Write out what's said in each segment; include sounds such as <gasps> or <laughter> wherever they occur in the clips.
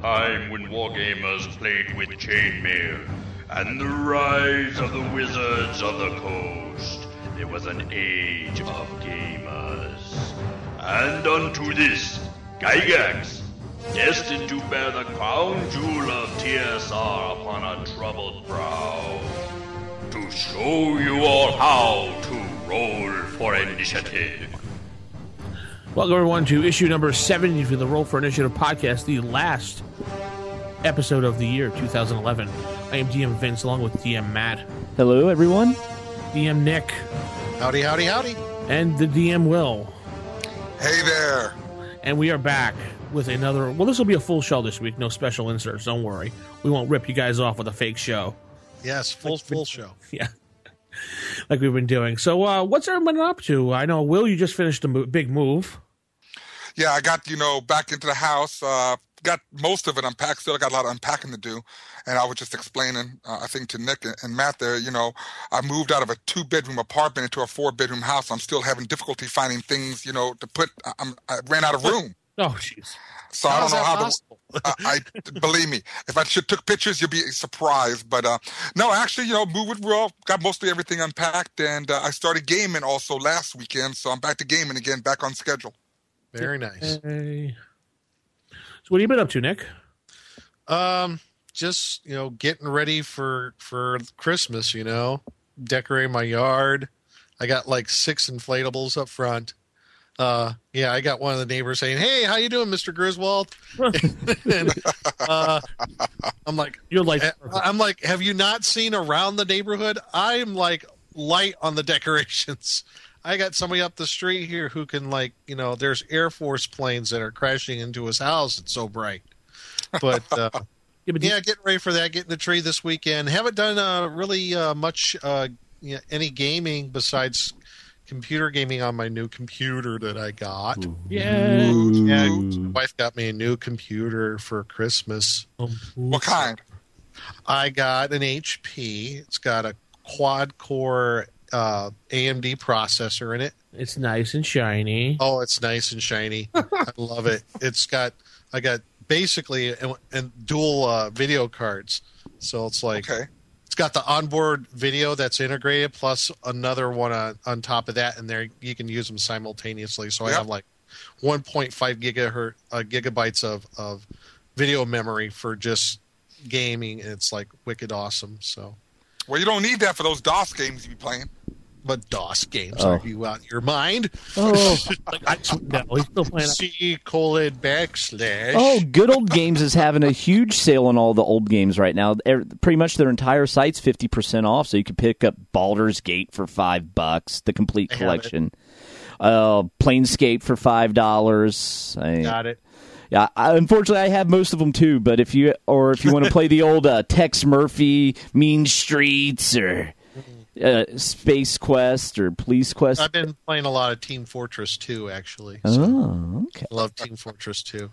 time when wargamers played with chainmail, and the rise of the wizards of the coast. There was an age of gamers. And unto this, Gygax, destined to bear the crown jewel of TSR upon a troubled brow, to show you all how to roll for initiative. Welcome, everyone, to issue number 70 for the Roll for Initiative podcast, the last episode of the year 2011. I am DM Vince along with DM Matt, Hello, everyone. DM Nick, Howdy, howdy, howdy. and the DM Will. Hey there. And we are back with another. Well, this will be a full show this week, no special inserts, don't worry. We won't rip you guys off with a fake show. Yes, full full show. <laughs> Yeah. like we've been doing. So, uh, what's everyone up to? I know, Will, you just finished a mo- big move. Yeah, I got, you know, back into the house. Uh, got most of it unpacked. Still got a lot of unpacking to do. And I was just explaining, uh, I think, to Nick and, and Matt there, you know, I moved out of a two bedroom apartment into a four bedroom house. I'm still having difficulty finding things, you know, to put. I, I'm, I ran out of room. Oh, jeez. So How I don't know how possible? to. I, I believe me. If I should took pictures, you'd be surprised. But uh, no, actually, you know, moved well. Got mostly everything unpacked, and uh, I started gaming also last weekend. So I'm back to gaming again, back on schedule. Very nice. Hey. What have you been up to, Nick? Um, just you know, getting ready for for Christmas. You know, decorating my yard. I got like six inflatables up front. Uh, yeah, I got one of the neighbors saying, "Hey, how you doing, Mister Griswold?" <laughs> and, uh, I'm like, You're like, I'm like, have you not seen around the neighborhood? I'm like light on the decorations. I got somebody up the street here who can like, you know, there's Air Force planes that are crashing into his house. It's so bright. But uh, <laughs> yeah, but do- yeah, getting ready for that. Getting the tree this weekend. Haven't done uh, really uh, much uh, you know, any gaming besides computer gaming on my new computer that I got. yeah. Yeah, my wife got me a new computer for Christmas. What kind? I got an HP. It's got a quad core uh, AMD processor in it. It's nice and shiny. Oh, it's nice and shiny. I <laughs> love it. It's got I got basically and, and dual uh, video cards. So it's like Okay. it's got the onboard video that's integrated plus another one on, on top of that, and there you can use them simultaneously. So I have like 1.5 gigahertz uh, gigabytes of of video memory for just gaming. And it's like wicked awesome. So. Well, you don't need that for those DOS games you be playing. But DOS games, Oh. are you out your mind? Oh, <laughs> I, <laughs> no, he's still playing. C colon backslash. Oh, Good Old Games is having a huge sale on all the old games right now. Pretty much their entire site's fifty percent off, so you can pick up Baldur's Gate for five bucks, the complete I collection. Uh, Planescape for five dollars. got it. Yeah, I, unfortunately, I have most of them too. But if you or if you want to play the old uh, Tex Murphy, Mean Streets, or uh, Space Quest or Police Quest. I've been playing a lot of Team Fortress 2, actually. So oh, okay. I love Team Fortress 2.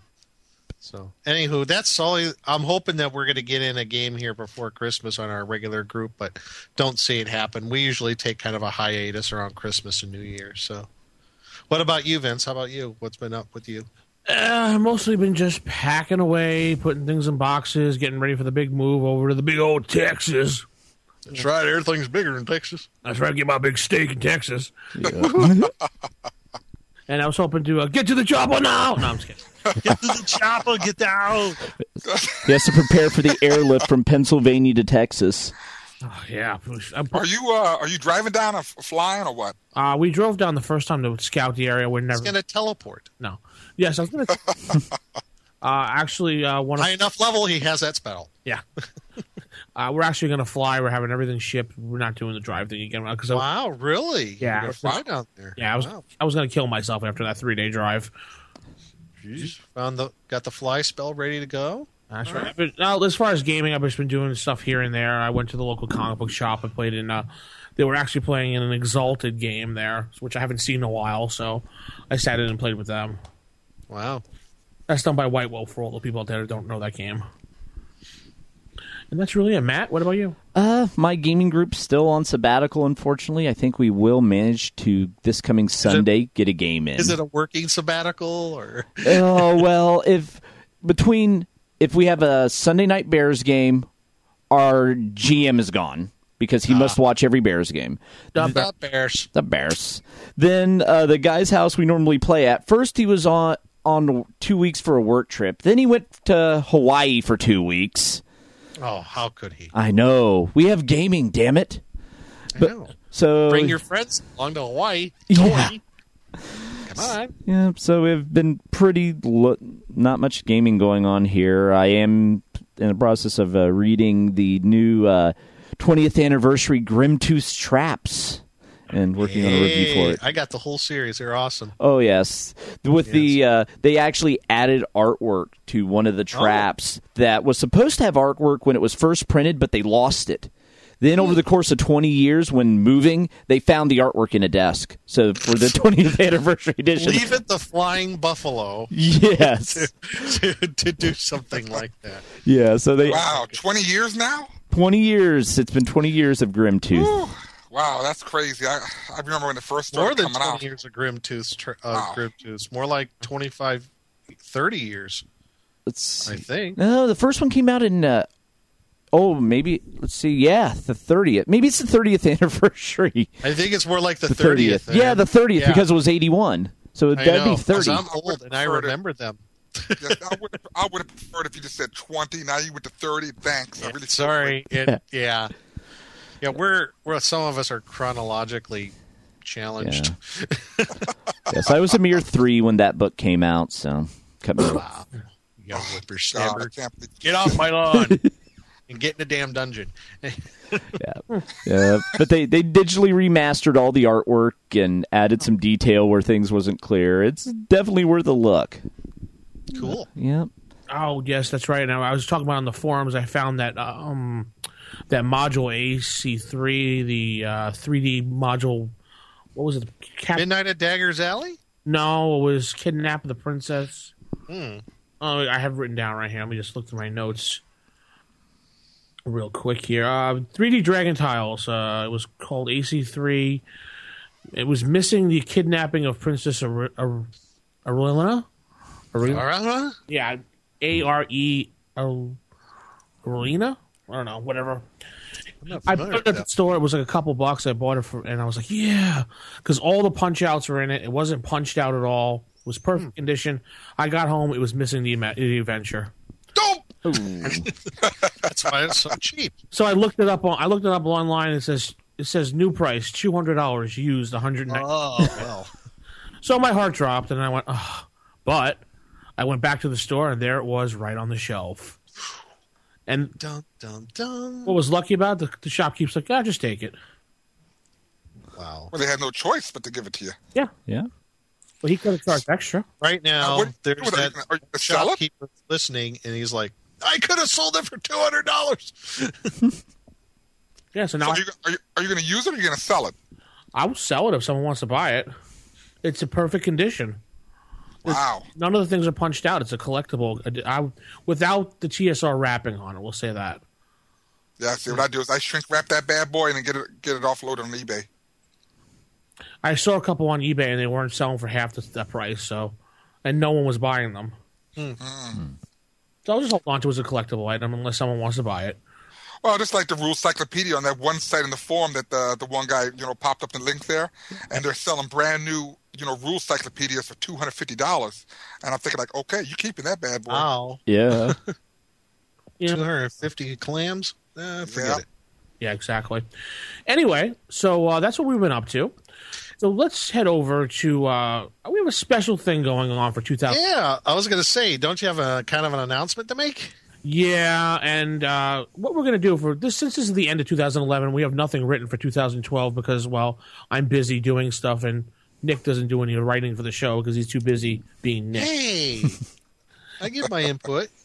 So, anywho, that's all. I'm hoping that we're going to get in a game here before Christmas on our regular group, but don't see it happen. We usually take kind of a hiatus around Christmas and New Year. So, what about you, Vince? How about you? What's been up with you? Uh, mostly been just packing away, putting things in boxes, getting ready for the big move over to the big old Texas. That's right. Everything's bigger in Texas. I was trying to get my big steak in Texas, Yeah. and I was hoping to uh, get to the chopper now. No, I'm just kidding. <laughs> Get to the chopper. Get down. he has to prepare for the airlift from Pennsylvania to Texas. Oh, yeah, I'm, Are you uh, are you driving down or flying or what? uh, we drove down the first time to scout the area. We're never going to teleport. no. Yes, I was gonna. <laughs> uh, actually, uh, one of High enough level, he has that spell. yeah. <laughs> Uh, we're actually going to fly. We're having everything shipped. We're not doing the drive thing again because Wow, really? Yeah. You're fly down there. yeah, I was Wow. I was going to kill myself after that three day drive. Jeez. Found the got the fly spell ready to go. That's right. But now, as far as gaming, I've just been doing stuff here and there. I went to the local comic book shop I played in. Uh, they were actually playing in an Exalted game there, which I haven't seen in a while. So I sat in and played with them. Wow. That's done by White Wolf for all the people out there that don't know that game. And that's really it. Matt, what about you? Uh, my gaming group's still on sabbatical. Unfortunately, I think we will manage to this coming Sunday get a game in. Is it a working sabbatical or oh <laughs> well, if between if we have a Sunday night Bears game, our GM is gone because he must watch every Bears game. The Bears. The Bears. Then uh, the guy's house we normally play at. First, he was on on two weeks for a work trip. Then he went to Hawaii for two weeks. Oh, how could he? I know we have gaming. Damn it! I know. So Bring your friends along to Hawaii. Yeah. Come on. Yeah, so we've been pretty lo- not much gaming going on here. I am in the process of uh, reading the new uh, 20th anniversary Grimtooth Traps and working on a review for it. I got the whole series. They're awesome. Oh yes, with the uh, they actually added artwork to one of the traps that was supposed to have artwork when it was first printed, but they lost it. Then over the course of 20 years, when moving, they found the artwork in a desk. So for the 20th <laughs> anniversary edition, Leave it the flying buffalo yes, to, to do something like that. yeah. So they Wow, 20 years now? 20 years. It's been 20 years of Grimtooth. Whew. Wow, that's crazy. I, I remember when the first More started than coming 20 out. years of Grim Tooth. Tr- uh, Wow. Grim Tooths. More like 25, 30 years, Let's I think. No, the first one came out in. Uh, oh, maybe let's see. Yeah, the 30th. Maybe it's the 30th <laughs> anniversary. I think it's more like the, The 30th. Yeah, the 30th Yeah. because it was 81. So I that'd know, be 'cause 30. I'm old and I Preferred it. remember them. Yes, I <laughs> would have I would have preferred if you just said 20. Now you went to 30. Thanks. I really Sorry. It, yeah. Yeah, we're, we're some of us are chronologically challenged. <laughs> yes, I was a mere three when that book came out. So cut me off. Wow. You got God, I whippersnapper. can't Get off my lawn <laughs> and get in the damn dungeon. <laughs> Yeah, yeah. But they they digitally remastered all the artwork and added some detail where things wasn't clear. It's definitely worth a look. Cool. Yeah. Oh yes, that's right. Now I was talking about on the forums. I found that um, that module AC3, the uh, 3D module. What was it? Cap- Midnight at Dagger's Alley? no, it was Kidnap the Princess. Hmm. Oh, I have written down right here. Let me just look through my notes real quick here. Uh, 3D Dragon Tiles. Uh, it was called AC3. It was missing the kidnapping of Princess Ar- Ar- Arelina. Arelina? Alright. Yeah, A R E Arena. I don't know, whatever. I'm not I familiar bought it at the store. It was like a couple bucks. I bought it for, and I was like, yeah, because all the punch outs were in it. It wasn't punched out at all. It was perfect hmm. condition. I got home. It was missing the, the adventure. Don't. <laughs> That's why it's so cheap. So I looked it up on. I looked it up online. It says it says new price two hundred dollars used one hundred. Oh, <laughs> well. So my heart dropped, and I went, oh. but I went back to the store, and there it was, right on the shelf. And Dun, dun, dun. what was lucky about it, the, the shopkeeper's like, "Yeah, just take it." Wow. Well, they had no choice but to give it to you. Yeah, Yeah. Well, he could have charged extra. Right now, Uh, what- there's what, are that gonna- are you gonna sell it? shopkeeper listening, and he's like, I could have sold it for $200. <laughs> Yeah, so So now are you, are you, are you going to use it or are you going to sell it? I will sell it if someone wants to buy it. It's in perfect condition. Wow. None of the things are punched out. It's a collectible. I, without the TSR wrapping on it, we'll say that. Yeah, see what I do is I shrink wrap that bad boy and then get it get it offloaded on eBay. I saw a couple on eBay and they weren't selling for half the, the price, so and no one was buying them. Hmm. Hmm. So I'll just hold on to it as a collectible item unless someone wants to buy it. Well, just like the Rules Cyclopedia on that one site in the forum that the the one guy you know popped up the link there, and they're selling brand new you know Rules Cyclopedias for two hundred fifty dollars, and I'm thinking like, okay, you keeping that bad boy? Wow. Yeah. <laughs> Yeah. 250 clams? Eh, forget Yeah. it. Yeah, exactly. Anyway, so uh, that's what we've been up to. So let's head over to. Uh, we have a special thing going on for 2000. Yeah, I was going to say, don't you have a kind of an announcement to make? Yeah, and uh, what we're going to do for this, since this is the end of 2011, we have nothing written for 2012 because, well, I'm busy doing stuff, and Nick doesn't do any writing for the show because he's too busy being Nick. Hey, I give my input. <laughs>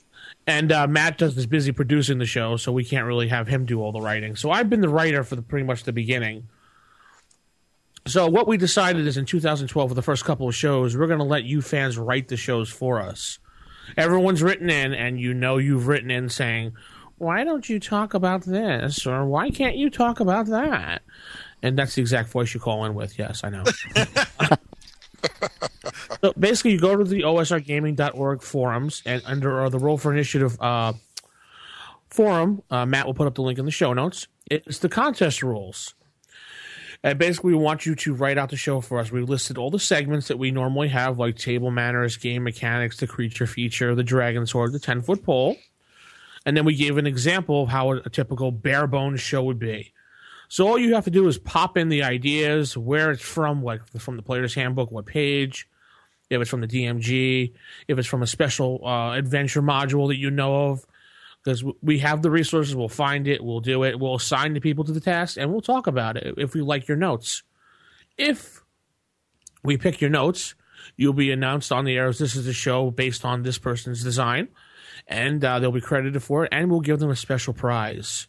And uh, Matt does is busy producing the show, so we can't really have him do all the writing. So I've been the writer for the, pretty much the beginning. So what we decided is in 2012 for the first couple of shows, we're going to let you fans write the shows for us. Everyone's written in, and you know you've written in saying, "Why don't you talk about this?" or "Why can't you talk about that?" And that's the exact voice you call in with. Yes, I know. <laughs> So basically, you go to the osrgaming.org forums, and under the Roll for Initiative uh, forum, uh, Matt will put up the link in the show notes. It's the contest rules. And basically, we want you to write out the show for us. We listed all the segments that we normally have, like table manners, game mechanics, the creature feature, the dragon sword, the 10 foot pole. And then we gave an example of how a, typical bare bones show would be. So all you have to do is pop in the ideas, where it's from, like from the player's handbook, what page, if it's from the DMG, if it's from a special uh, adventure module that you know of. Because we have the resources, we'll find it, we'll do it, we'll assign the people to the task, and we'll talk about it if we like your notes. If we pick your notes, you'll be announced on the air as this is a show based on this person's design, and uh, they'll be credited for it, and we'll give them a special prize.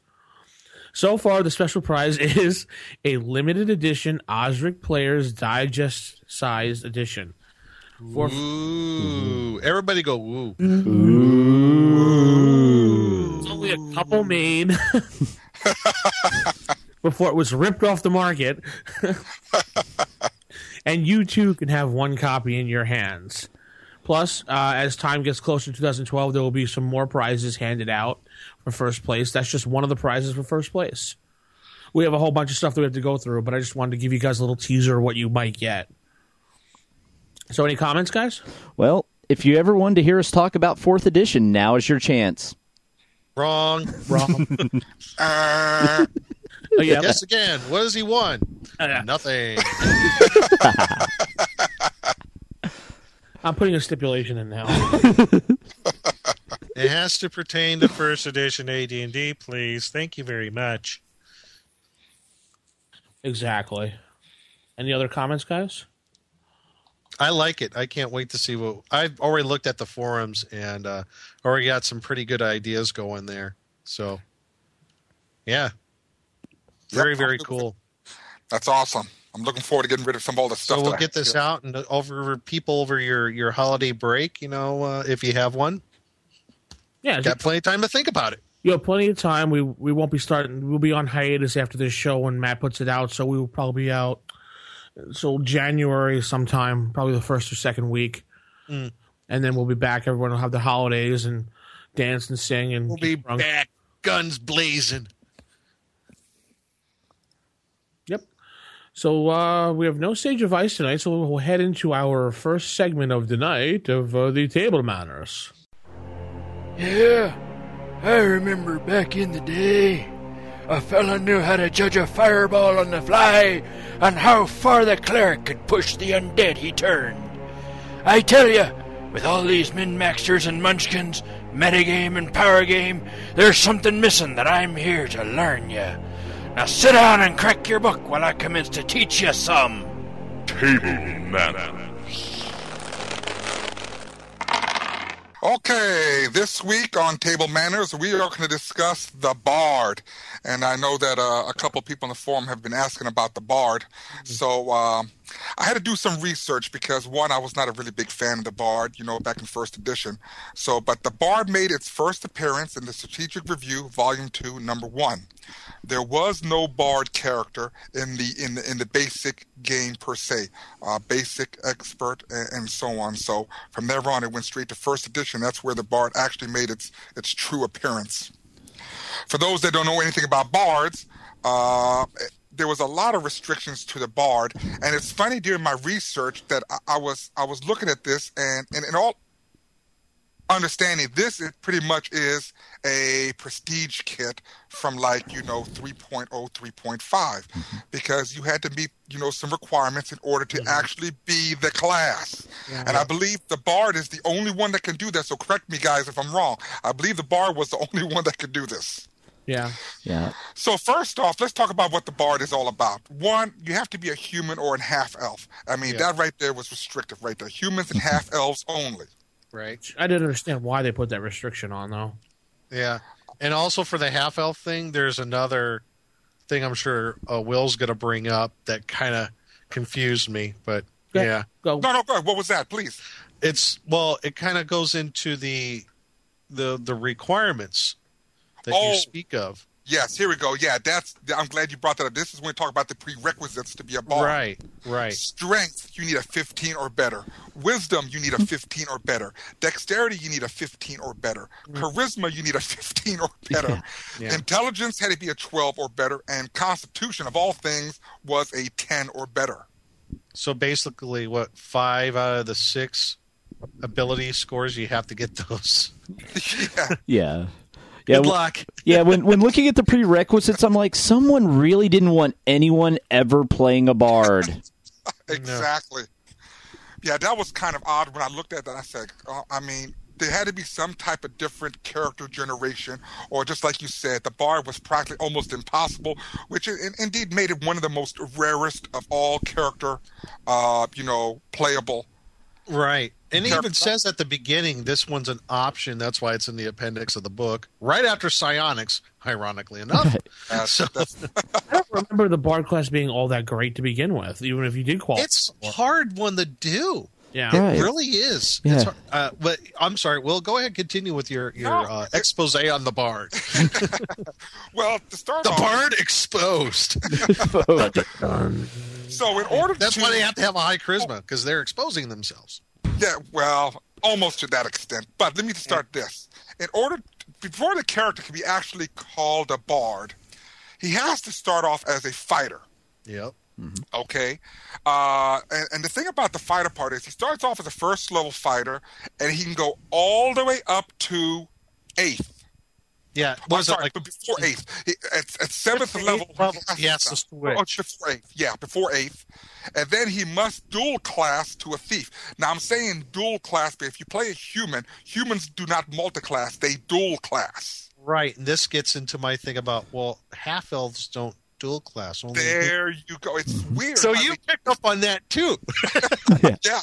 So far, the special prize <laughs> is a limited edition Osric Players Digest size edition. For Ooh. Everybody go woo. It's only a couple made <laughs> <laughs> before it was ripped off the market. <laughs> and you too can have one copy in your hands. Plus, uh, as time gets closer to 2012, there will be some more prizes handed out for first place. That's just one of the prizes for first place. We have a whole bunch of stuff that we have to go through, but I just wanted to give you guys a little teaser of what you might get. So, any comments, guys? Well, if you ever wanted to hear us talk about fourth edition, now is your chance. Wrong. Wrong. <laughs> Uh, oh, yeah. Yes, again. What does he want? Uh, Nothing. <laughs> I'm putting a stipulation in now. <laughs> It has to pertain to first edition AD&D, please. Thank you very much. exactly. Any other comments, guys? I like it. I can't wait to see what. I've already looked at the forums and uh, already got some pretty good ideas going there. So, yeah, very Yep. very cool. that's awesome. I'm looking forward to getting rid of some of all the stuff. So we'll that I- get this out and over people over your your holiday break. You know, uh, if you have one, Yeah, got plenty of time to think about it. you have plenty of time. We we won't be starting. We'll be on hiatus after this show when Matt puts it out. So we will probably be out. So January sometime, probably the first or second week, Mm. and then we'll be back. Everyone will have the holidays and dance and sing and We'll be drunk. back, guns blazing. Yep. So uh, we have no sage advice tonight, so we'll head into our first segment of the night of uh, the table manners. Yeah, I remember back in the day, a fella knew how to judge a fireball on the fly and how far the cleric could push the undead he turned. I tell you, with all these min-maxers and munchkins, metagame and power game, there's something missing that I'm here to learn ya. Now sit down and crack your book while I commence to teach you some. Table manners. Okay, this week on Table Manners, we are going to discuss the Bard. And I know that uh, a couple people in the forum have been asking about the Bard. So um, I had to do some research because, one, I was not a really big fan of the Bard, you know, back in first edition. So, but the Bard made its first appearance in the Strategic Review, Volume 2, Number 1 there was no bard character in the in the in the basic game per se. Uh, basic expert and, and so on. So from there on it went straight to first edition. That's where the bard actually made its its true appearance. For those that don't know anything about bards uh, there was a lot of restrictions to the bard. And it's funny during my research that i, I was i was looking at this and and in all understanding this is pretty much is a prestige kit from like you know 3.0 3.5 mm-hmm. because you had to meet you know some requirements in order to mm-hmm. actually be the class and i believe the bard is the only one that can do that so correct me guys if i'm wrong i believe the bard was the only <laughs> one that could do this Yeah. Yeah. so first off, let's talk about what the bard is all about. One, you have to be a human or a half elf. I mean, Yeah. that right there was restrictive, right there. Humans and mm-hmm. half elves only. Right. I didn't understand why they put that restriction on though. Yeah. And also for the half elf thing, there's another thing I'm sure uh, Will's going to bring up that kind of confused me. But Go- yeah, Go. No, no, go. What was that, please? it's well, it kind of goes into the the the requirements that Oh. you speak of. Yes, here we go. Yeah, that's. I'm glad you brought that up. This is when we talk about the prerequisites to be a bard. Right, right. Strength, you need a 15 or better. Wisdom, you need a <laughs> 15 or better. Dexterity, you need a 15 or better. Mm. Charisma, you need a <laughs> 15 or better. Yeah. Intelligence had to be a 12 or better. And Constitution, of all things, was a 10 or better. So basically, what five out of the six ability scores you have to get those. <laughs> yeah. Yeah. Yeah, Good luck. <laughs> yeah. When when looking at the prerequisites, I'm like, someone really didn't want anyone ever playing a bard. <laughs> Exactly. Yeah, that was kind of odd when I looked at that. I said, uh, I mean, there had to be some type of different character generation, or just like you said, the bard was practically almost impossible, which in, indeed made it one of the most rarest of all character, uh, you know, playable. Right. And it Sure. even says at the beginning this one's an option. That's why it's in the appendix of the book. Right after psionics, ironically enough. <laughs> Uh, <laughs> So- I don't remember the bard class being all that great to begin with, even if you did qualify. It's a hard one to do. yeah. Right. It really is. Yeah. It's hard. Uh, but I'm sorry. Well, go ahead. And continue with your your No. uh, expose on the bard. <laughs> well, to start The off, bard exposed. So in order That's to, why they have to have a high charisma because they're exposing themselves. Yeah, well, almost to that extent. But let me just start this. In order, before the character can be actually called a bard, he has to start off as a fighter. Yep. Okay, uh, and, and the thing about the fighter part is he starts off as a first level fighter, and he can go all the way up to eighth. Yeah. I'm Was it sorry, like but before eighth, He- at, at seventh Fifth, level, eighth level, has he has to stop. Oh, before eighth, yeah, before eighth, and then he must dual class to a thief. Now I'm saying dual class, but if you play a human, humans do not multi-class; they dual class. right? And this gets into my thing about well, half elves don't dual class. Only There you go. It's mm-hmm. weird. So I you mean, picked up on that too. <laughs> yeah.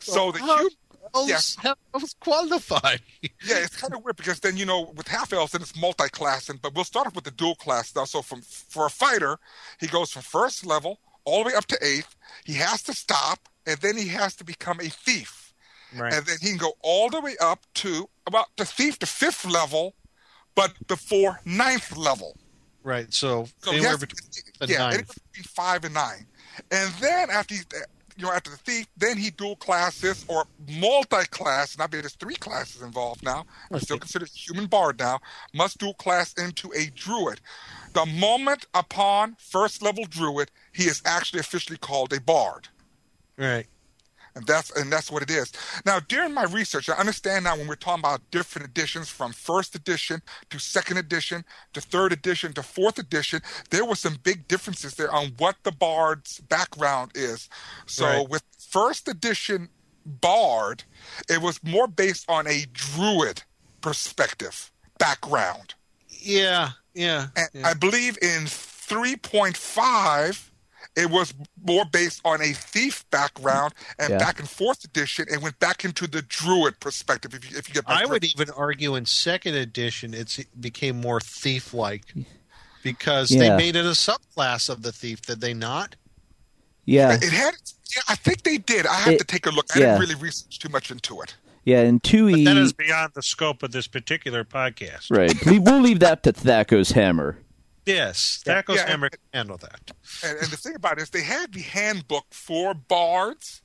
So the How human. Elves have elves qualified. <laughs> Yeah, it's kind of weird because then you know with half elves then it's multi-class, and but we'll start off with the dual class now. So from for a fighter, he goes from first level all the way up to eighth. He has to stop, and then he has to become a thief, Right. and then he can go all the way up to about the thief to fifth level, but before ninth level. Right. So, So anywhere has- between yeah, between five and nine, and then after you know after the thief, then he dual classes or multi-class. And I bet there's three classes involved now. I'm still considered human bard now. Must dual class into a druid. The moment upon first level druid, he is actually officially called a bard Right. And that's and that's what it is. Now, during my research, I understand now when we're talking about different editions, from first edition to second edition to third edition to fourth edition, there were some big differences there on what the bard's background is. So, Right. with first edition bard, it was more based on a druid perspective background. Yeah. Yeah. And yeah. I believe in 3.5, it was more based on a thief background, and Yeah. back and forth edition, it went back into the druid perspective. If you, if you get my I would even argue in second edition it's, it became more thief like because Yeah. they made it a subclass of the thief, did they not? Yeah, it had. Yeah, I think they did. I have It- to take a look. I yeah. didn't really research too much into it. yeah. And two E. that is beyond the scope of this particular podcast. Right. We, we'll leave that to Thaco's hammer. Yes. Yeah, Thaco's yeah, hammer and- can handle that. And, and the thing about it is, they had the handbook for bards,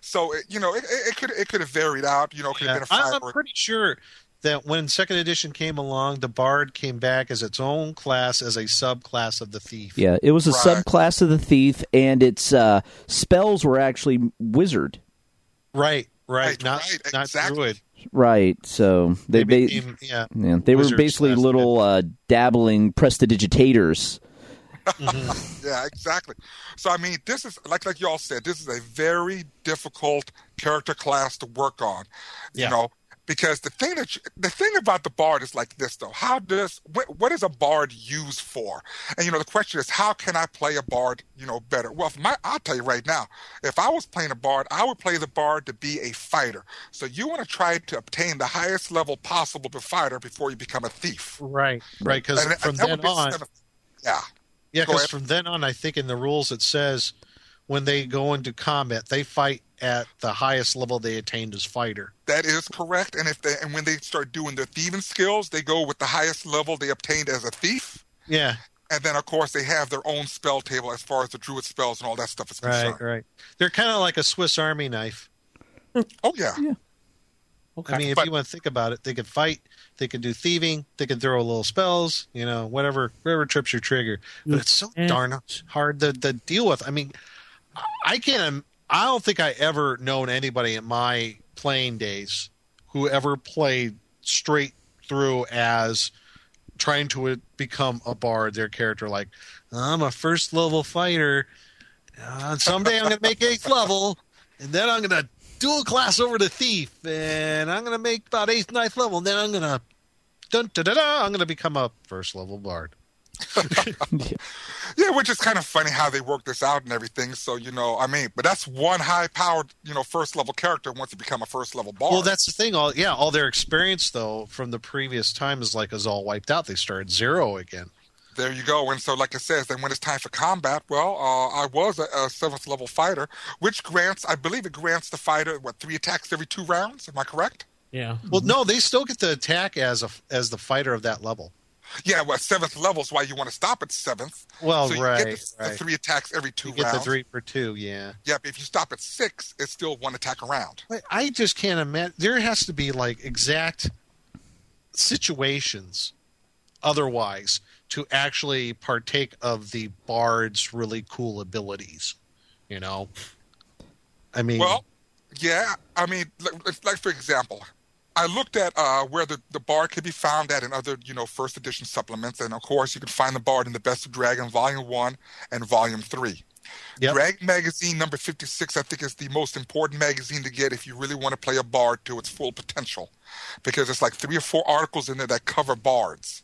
so it, you know it, it it could it could have varied out. You know, could Yeah, have been a I'm, five. I'm or- pretty sure that when second edition came along, the bard came back as its own class as a subclass of the thief. Yeah, it was a Right. subclass of the thief, and its uh, spells were actually wizard. Right, right, Right, not right, not exactly. druid. Right. So they, They they, yeah, yeah, they were basically little uh, dabbling prestidigitators. <laughs> Yeah, exactly. So I mean, this is like like y'all said, this is a very difficult character class to work on. Yeah. You know, because the thing that you, the thing about the bard is like this though. How does what, what is a bard used for? And you know, the question is, how can I play a bard? You know, better. Well, if my I'll tell you right now, if I was playing a bard, I would play the bard to be a fighter. So you want to try to obtain the highest level possible of fighter before you become a thief. right, right. Because from that then on, of- yeah. yeah, because from then on, I think in the rules it says when they go into combat, they fight at the highest level they attained as fighter. That is correct. And if they and when they start doing their thieving skills, they go with the highest level they obtained as a thief. Yeah, And then, of course, they have their own spell table as far as the druid spells and all that stuff is concerned. right, right. They're kind of like a Swiss Army knife. Oh, yeah. Okay. I mean, if But- you want to think about it, they could fight, they could do thieving, they could throw a little spells, you know, whatever, whatever trips your trigger. But mm. it's so mm. darn hard to, to deal with. I mean, I can't. I don't think I ever known anybody in my playing days who ever played straight through as trying to become a bard. Their character, like, I'm a first level fighter. Uh, someday I'm going to make eighth level, and then I'm going to dual class over to thief, and I'm going to make about eighth, ninth level, and then I'm going to dun. I'm going to become a first level bard. <laughs> Yeah, which is kind of funny how they work this out and everything. So, you know, I mean, but that's one high powered, you know, first level character once you become a first level bard. Well, that's the thing. All yeah, all their experience though from the previous time is like is all wiped out. They start zero again. There you go. And so, like it says, then when it's time for combat, well, uh, I was a, a seventh level fighter, which grants, I believe it grants the fighter, what, three attacks every two rounds? Am I correct? yeah. Well, no, they still get the attack as a as the fighter of that level. Yeah, well, seventh level is why you want to stop at seventh. Well, so you right, get the, the right. three attacks every two You get rounds. the three for two. Yeah. Yep, if you stop at six, it's still one attack around. But I just can't imagine. There has to be like exact situations, otherwise, to actually partake of the bard's really cool abilities. You know. I mean, Well, yeah, I mean, like, like for example, I looked at uh, where the, the bard could be found at in other, you know, first edition supplements, and of course, you can find the bard in the Best of Dragon Volume One and Volume Three. Yep. Dragon Magazine number fifty six, I think, is the most important magazine to get if you really want to play a bard to its full potential, because it's like three or four articles in there that cover bards.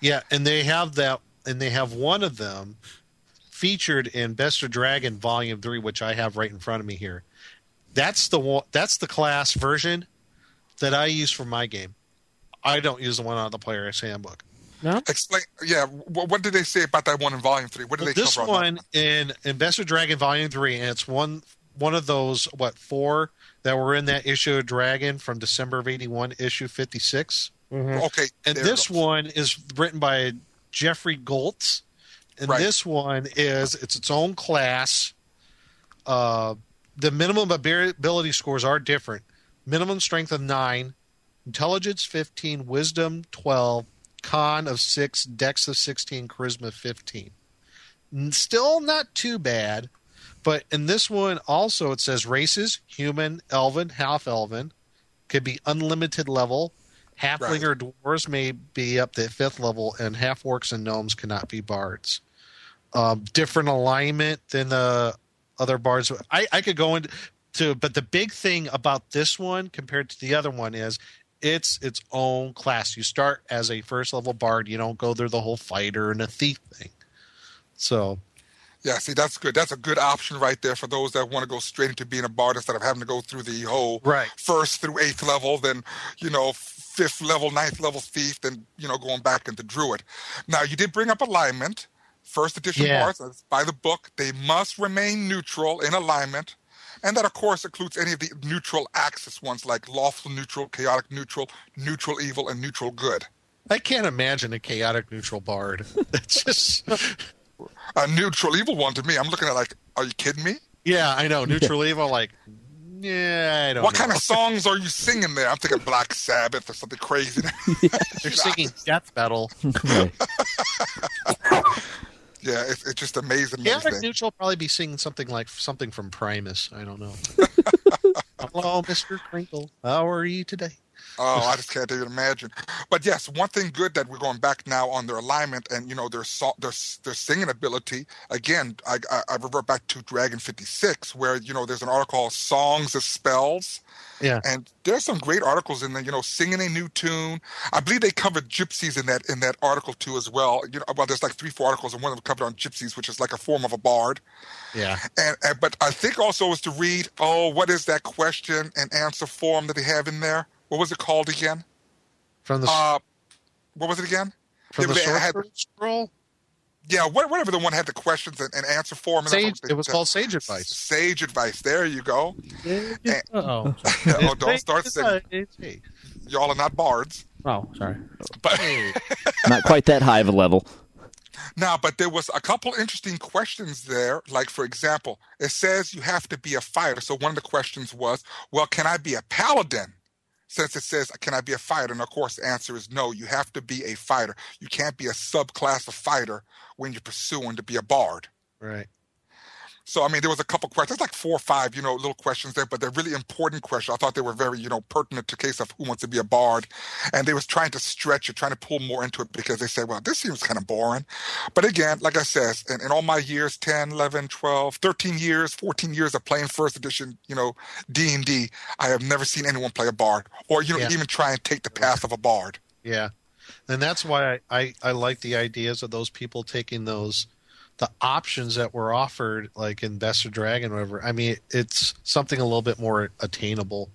Yeah, and they have that, and they have one of them featured in Best of Dragon Volume Three, which I have right in front of me here. That's the one. That's the class version that I use for my game. I don't use the one on the player's handbook. No. Explain, yeah, what, what did they say about that one in Volume Three? What did Well, they this cover? on that? one in in Best of Dragon Volume Three, and it's one one of those what four that were in that issue of Dragon from December of eighty one, issue fifty six. Okay, And this one is written by Jeffrey Goelz. And Right. this one is it's its own class. Uh, the minimum ability scores are different. Minimum strength of nine, intelligence fifteen, wisdom twelve, con of six, dex of sixteen, charisma fifteen. Still not too bad, but in this one also it says races: human, elven, half elven, could be unlimited level. Halfling Right. or dwarves may be up to fifth level, and half orcs and gnomes cannot be bards. Um, different alignment than the other bards. I, I could go into, to, but the big thing about this one compared to the other one is it's its own class. You start as a first level bard. You don't go through the whole fighter and a thief thing. So Yeah, see, that's good. That's a good option right there for those that want to go straight into being a bard instead of having to go through the whole Right. first through eighth level, then you know fifth level, ninth level thief, then you know going back into druid. Now you did bring up alignment. First edition Yeah. bards, by the book, they must remain neutral in alignment. And that, of course, includes any of the neutral axis ones like lawful neutral, chaotic neutral, neutral evil, and neutral good. I can't imagine a chaotic neutral bard. <laughs> That's just A neutral evil one to me, I'm looking at like, are you kidding me? yeah, I know neutral evil. Like yeah, I don't. What know. kind of songs are you singing there? I'm thinking Black Sabbath or something crazy. <laughs> They're singing <laughs> death metal. Yeah, it's, it's just amazing. Chaotic neutral probably be seeing something like something from Primus. I don't know. <laughs> Hello, Mister Krinkle. How are you today? Oh, I just can't even imagine. But yes, one thing good that we're going back now on their alignment and you know their their their singing ability. Again, I, I, I revert back to Dragon Fifty Six, where you know there's an article called "Songs of Spells." Yeah. And there's some great articles in there, you know, singing a new tune. I believe they covered gypsies in that in that article too as well. You know, well, there's like three, four articles, and one of them covered on gypsies, which is like a form of a bard. Yeah. And, and but I think also is to read. Oh, what is that question and answer form that they have in there? What was it called again? From the Uh, what was it again? from the they had- sorcerer scroll. Yeah, whatever the one had the questions and, and answer form. And Sage. It was called Sage Advice. Sage advice. There you go. oh, <laughs> oh, don't start singing. Y'all are not bards. oh, sorry. But <laughs> Not quite that high of a level. Now, but there was a couple interesting questions there. Like, for example, it says you have to be a fighter. So one of the questions was, well, can I be a paladin? Since it says, can I be a fighter? And of course, the answer is no. You have to be a fighter. You can't be a subclass of fighter when you're pursuing to be a bard. Right. So I mean, there was a couple questions, like four or five, you know, little questions there, but they're really important questions. I thought they were very, you know, pertinent to case of who wants to be a bard, and they was trying to stretch it, trying to pull more into it because they said, well, this seems kind of boring. But again, like I said, in, in all my years, 10, 11, 12, 13 years, 14 years of playing first edition, you know, D and D, I have never seen anyone play a bard or you know Yeah. even try and take the path of a bard. Yeah. And that's why I, I, I like the ideas of those people taking those the options that were offered like in Best of Dragon whatever. I mean it's something a little bit more attainable.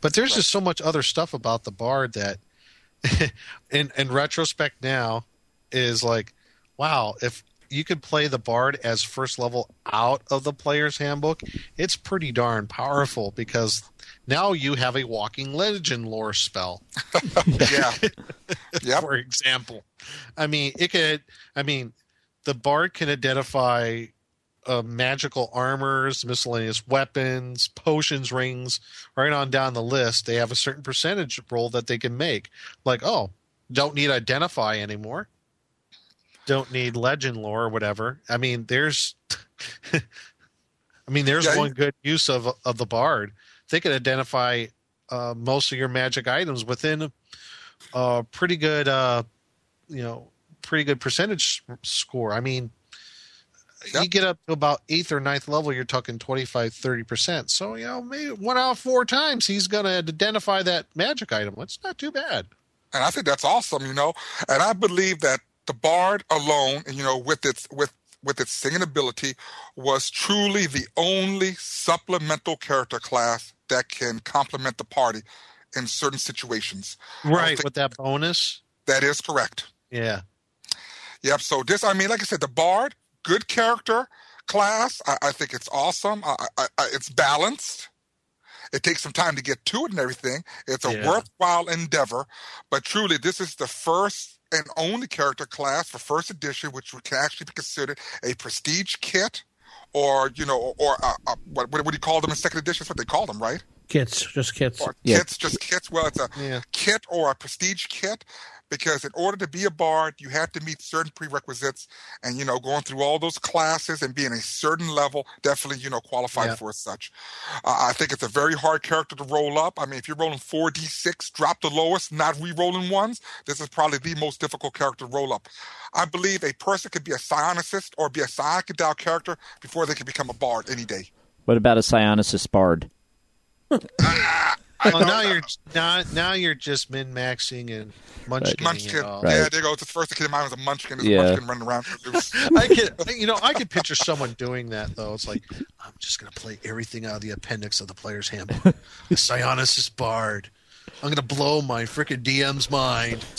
But there's just so much other stuff about the bard that <laughs> in in retrospect now is like, wow, if you could play the bard as first level out of the player's handbook, it's pretty darn powerful because now you have a walking legend lore spell <laughs> Yeah, <laughs> yep. for example. I mean, it could. I mean, the bard can identify uh, magical armors, miscellaneous weapons, potions, rings, right on down the list. They have a certain percentage roll that they can make. Like, oh, don't need identify anymore. Don't need legend lore or whatever. I mean, there's. <laughs> I mean, there's Yeah, one good use of of the bard. They can identify uh, most of your magic items within a pretty good, uh, you know, pretty good percentage score. I mean, you get up to about eighth or ninth level, you're talking 25, 30%. So, you know, maybe one out of four times he's going to identify that magic item. It's not too bad. and I think that's awesome, you know. And I believe that the bard alone, you know, with its with with its singing ability, was truly the only supplemental character class that can complement the party in certain situations. Right. With that bonus. That is correct. Yeah. Yep. So this, I mean, like I said, the bard, good character class. I, I think it's awesome. I, I, I, it's balanced. It takes some time to get to it and everything. It's a Yeah. worthwhile endeavor, but truly, this is the first and only character class for first edition, which can actually be considered a prestige kit, or you know, or uh, uh, what what do you call them in second edition? That's what they call them, right? Kits, just kits. Or Yeah. kits, just kits. Well, it's a Yeah. kit or a prestige kit because in order to be a bard you have to meet certain prerequisites and you know going through all those classes and being a certain level definitely you know qualified Yeah. for as such. Uh, i think it's a very hard character to roll up. I mean if you're rolling 4d6 drop the lowest not re-rolling ones this is probably the most difficult character to roll up. I believe a person could be a psionicist or be a endowed character before they can become a bard any day. What about a Psionicist Bard? <laughs> Oh, now you're now, now you're just min maxing and munchkin. munchkin all. Right. yeah there goes the first thing in mind was a munchkin There's Yeah. a munchkin running around <laughs> I could, you know, I could picture someone doing that though. It's like I'm just gonna play everything out of the appendix of the player's handbook. The Psionicist Bard. I'm gonna blow my frickin' DM's mind. <laughs>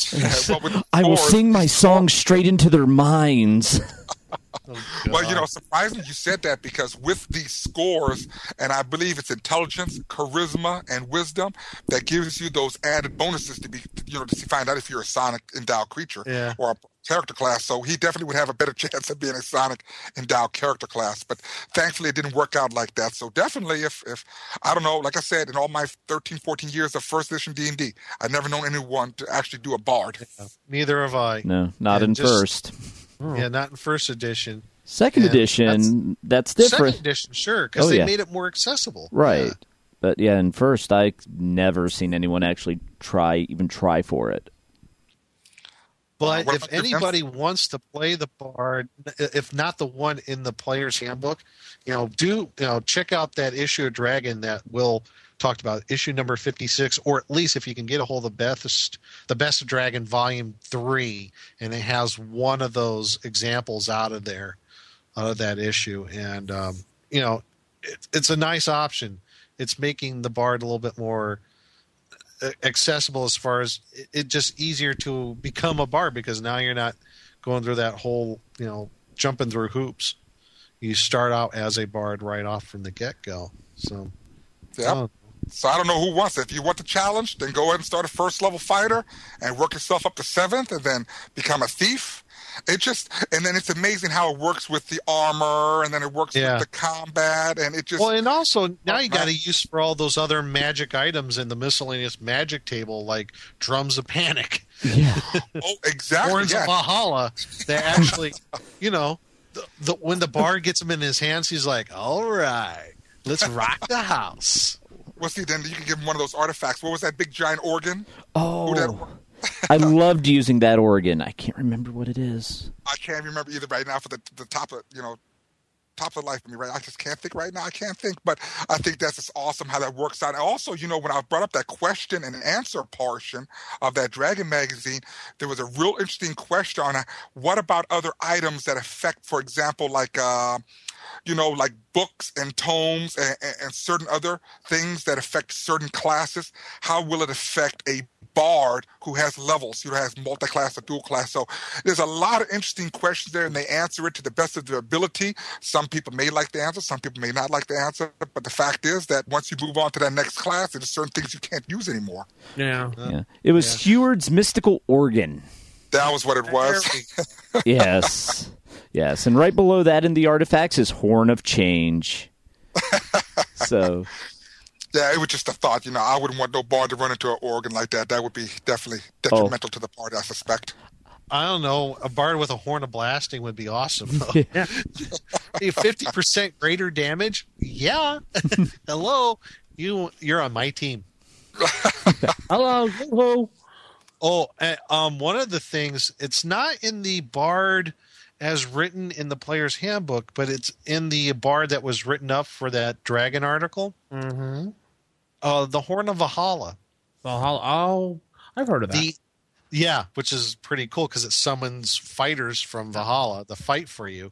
Well, I will sing my song straight into their minds. <laughs> Oh, well, you know, surprisingly, you said that because with these scores, and I believe it's intelligence, charisma, and wisdom that gives you those added bonuses to be, you know, to find out if you're a psionic endowed creature Yeah. or a character class. So he definitely would have a better <laughs> chance of being a psionic endowed character class. But thankfully, it didn't work out like that. So definitely, if if I don't know, like I said, in all my 13, 14 years of first edition D and D, I've never known anyone to actually do a bard. Neither have I. No, not Yeah, in just- first. <laughs> Oh. Yeah, not in first edition. Second Yeah, edition, that's, different. Second edition, sure, because Oh, they yeah. made it more accessible. Right. Yeah. But yeah, in first, I've never seen anyone actually try, even try for it. But what if about your anybody wants to play the bard, if not the one in the player's handbook, you know, do you know check out that issue of Dragon that Will talked about, issue number fifty six, or at least if you can get a hold of best the Best of Dragon Volume Three, and it has one of those examples out of there, out of that issue, and um, you know, it, it's a nice option. It's making the bard a little bit more accessible as far as it, it just easier to become a bard because now you're not going through that whole you know jumping through hoops you start out as a bard right off from the get-go so Yep. oh, So I don't know who wants it. If you want the challenge, then go ahead and start a first level fighter and work yourself up to seventh, and then become a thief, It just and then it's amazing how it works with the armor and then it works Yeah. with the combat and it just Well, and also now you got to use for all those other magic items in the miscellaneous magic table, like drums of panic, Yeah. <laughs> oh exactly horns yeah. of Valhalla. That actually, you know, the, the, when the bard gets them in his hands, he's like, "All right, let's rock the house." Well, see, then you can give him one of those artifacts. What was that big giant organ? Who that- Oh, I <laughs> loved using that organ. I can't remember what it is. I can't remember either right now for the the top of you know top of life for me right I just can't think right now I can't think but I think that's just awesome how that works out and also you know when I brought up that question and answer portion of that Dragon magazine there was a real interesting question on uh, what about other items that affect for example like uh you know like books and tomes and, and, and certain other things that affect certain classes how will it affect a bard who has levels who has multi-class or dual class so there's a lot of interesting questions there and they answer it to the best of their ability some people may like the answer some people may not like the answer but the fact is that once you move on to that next class there's certain things you can't use anymore Yeah. Yeah. It was Heward's mystical organ. that was what it was <laughs> Yes. Yes. And right below that in the artifacts is Horn of Change. <laughs> So, yeah it was just a thought you know i wouldn't want no bard to run into an organ like that that would be definitely detrimental to the party i suspect I don't know. A bard with a horn of blasting would be awesome. though. <laughs> Yeah. <laughs> Fifty percent greater damage. Yeah. Hello, you. You're on my team. Hello. Hello. Oh, uh, um, one of the things it's not in the bard as written in the player's handbook, but it's in the bard that was written up for that dragon article. Mm-hmm. Uh, the Horn of Valhalla. Valhalla. Oh, I've heard of that. The yeah, which is pretty cool because it summons fighters from Valhalla to fight for you.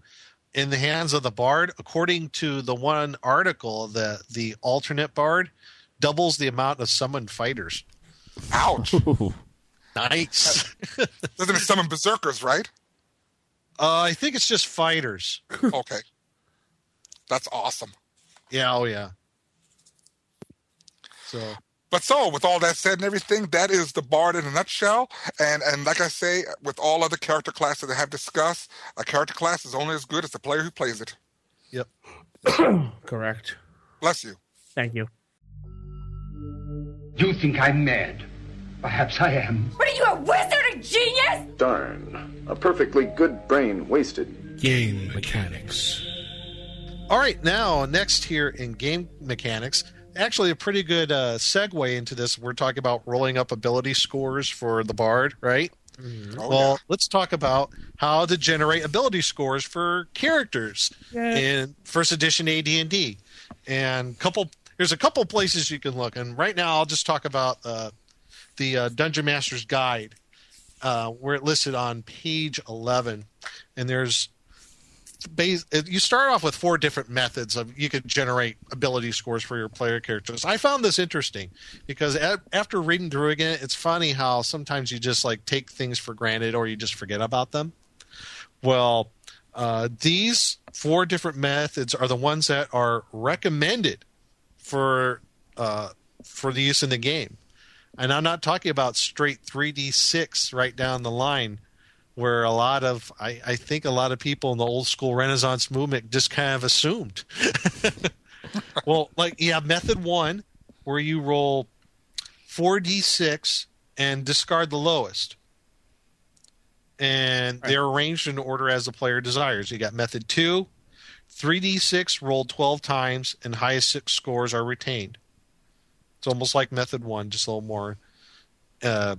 In the hands of the bard, according to the one article, the the alternate bard doubles the amount of summoned fighters. ouch <laughs> Nice. doesn't it summon berserkers right uh, I think it's just fighters. okay that's awesome Yeah, oh yeah. So But so, with all that said and everything, that is the Bard in a nutshell. And and like I say, with all other character classes that I have discussed, a character class is only as good as the player who plays it. yep. <coughs> Correct. Bless you. Thank you. You think I'm mad? Perhaps I am. What are you, a wizard, a genius? Darn. A perfectly good brain wasted. Game mechanics. All right, now next here in game mechanics, actually a pretty good uh, segue into this. We're talking about rolling up ability scores for the bard, right? Oh, well, let's talk about how to generate ability scores for characters in first edition AD&D. And couple there's a couple places you can look. And right now I'll just talk about uh, the uh, Dungeon Master's Guide, uh, where it listed on page 11. And there's base, you start off with four different methods of you could generate ability scores for your player characters. I found this interesting because after reading through again, it's funny how sometimes you just like take things for granted or you just forget about them. Well, uh, these four different methods are the ones that are recommended for uh, for the use in the game. And I'm not talking about straight 3d6 right down the line, where a lot of I, I think a lot of people in the old school Renaissance movement just kind of assumed. <laughs> well, like yeah, method one, where you roll 4d6 and discard the lowest. And they're arranged in order as the player desires. You got method two, 3d6 rolled 12 times, and highest six scores are retained. It's almost like method one, just a little more, uh,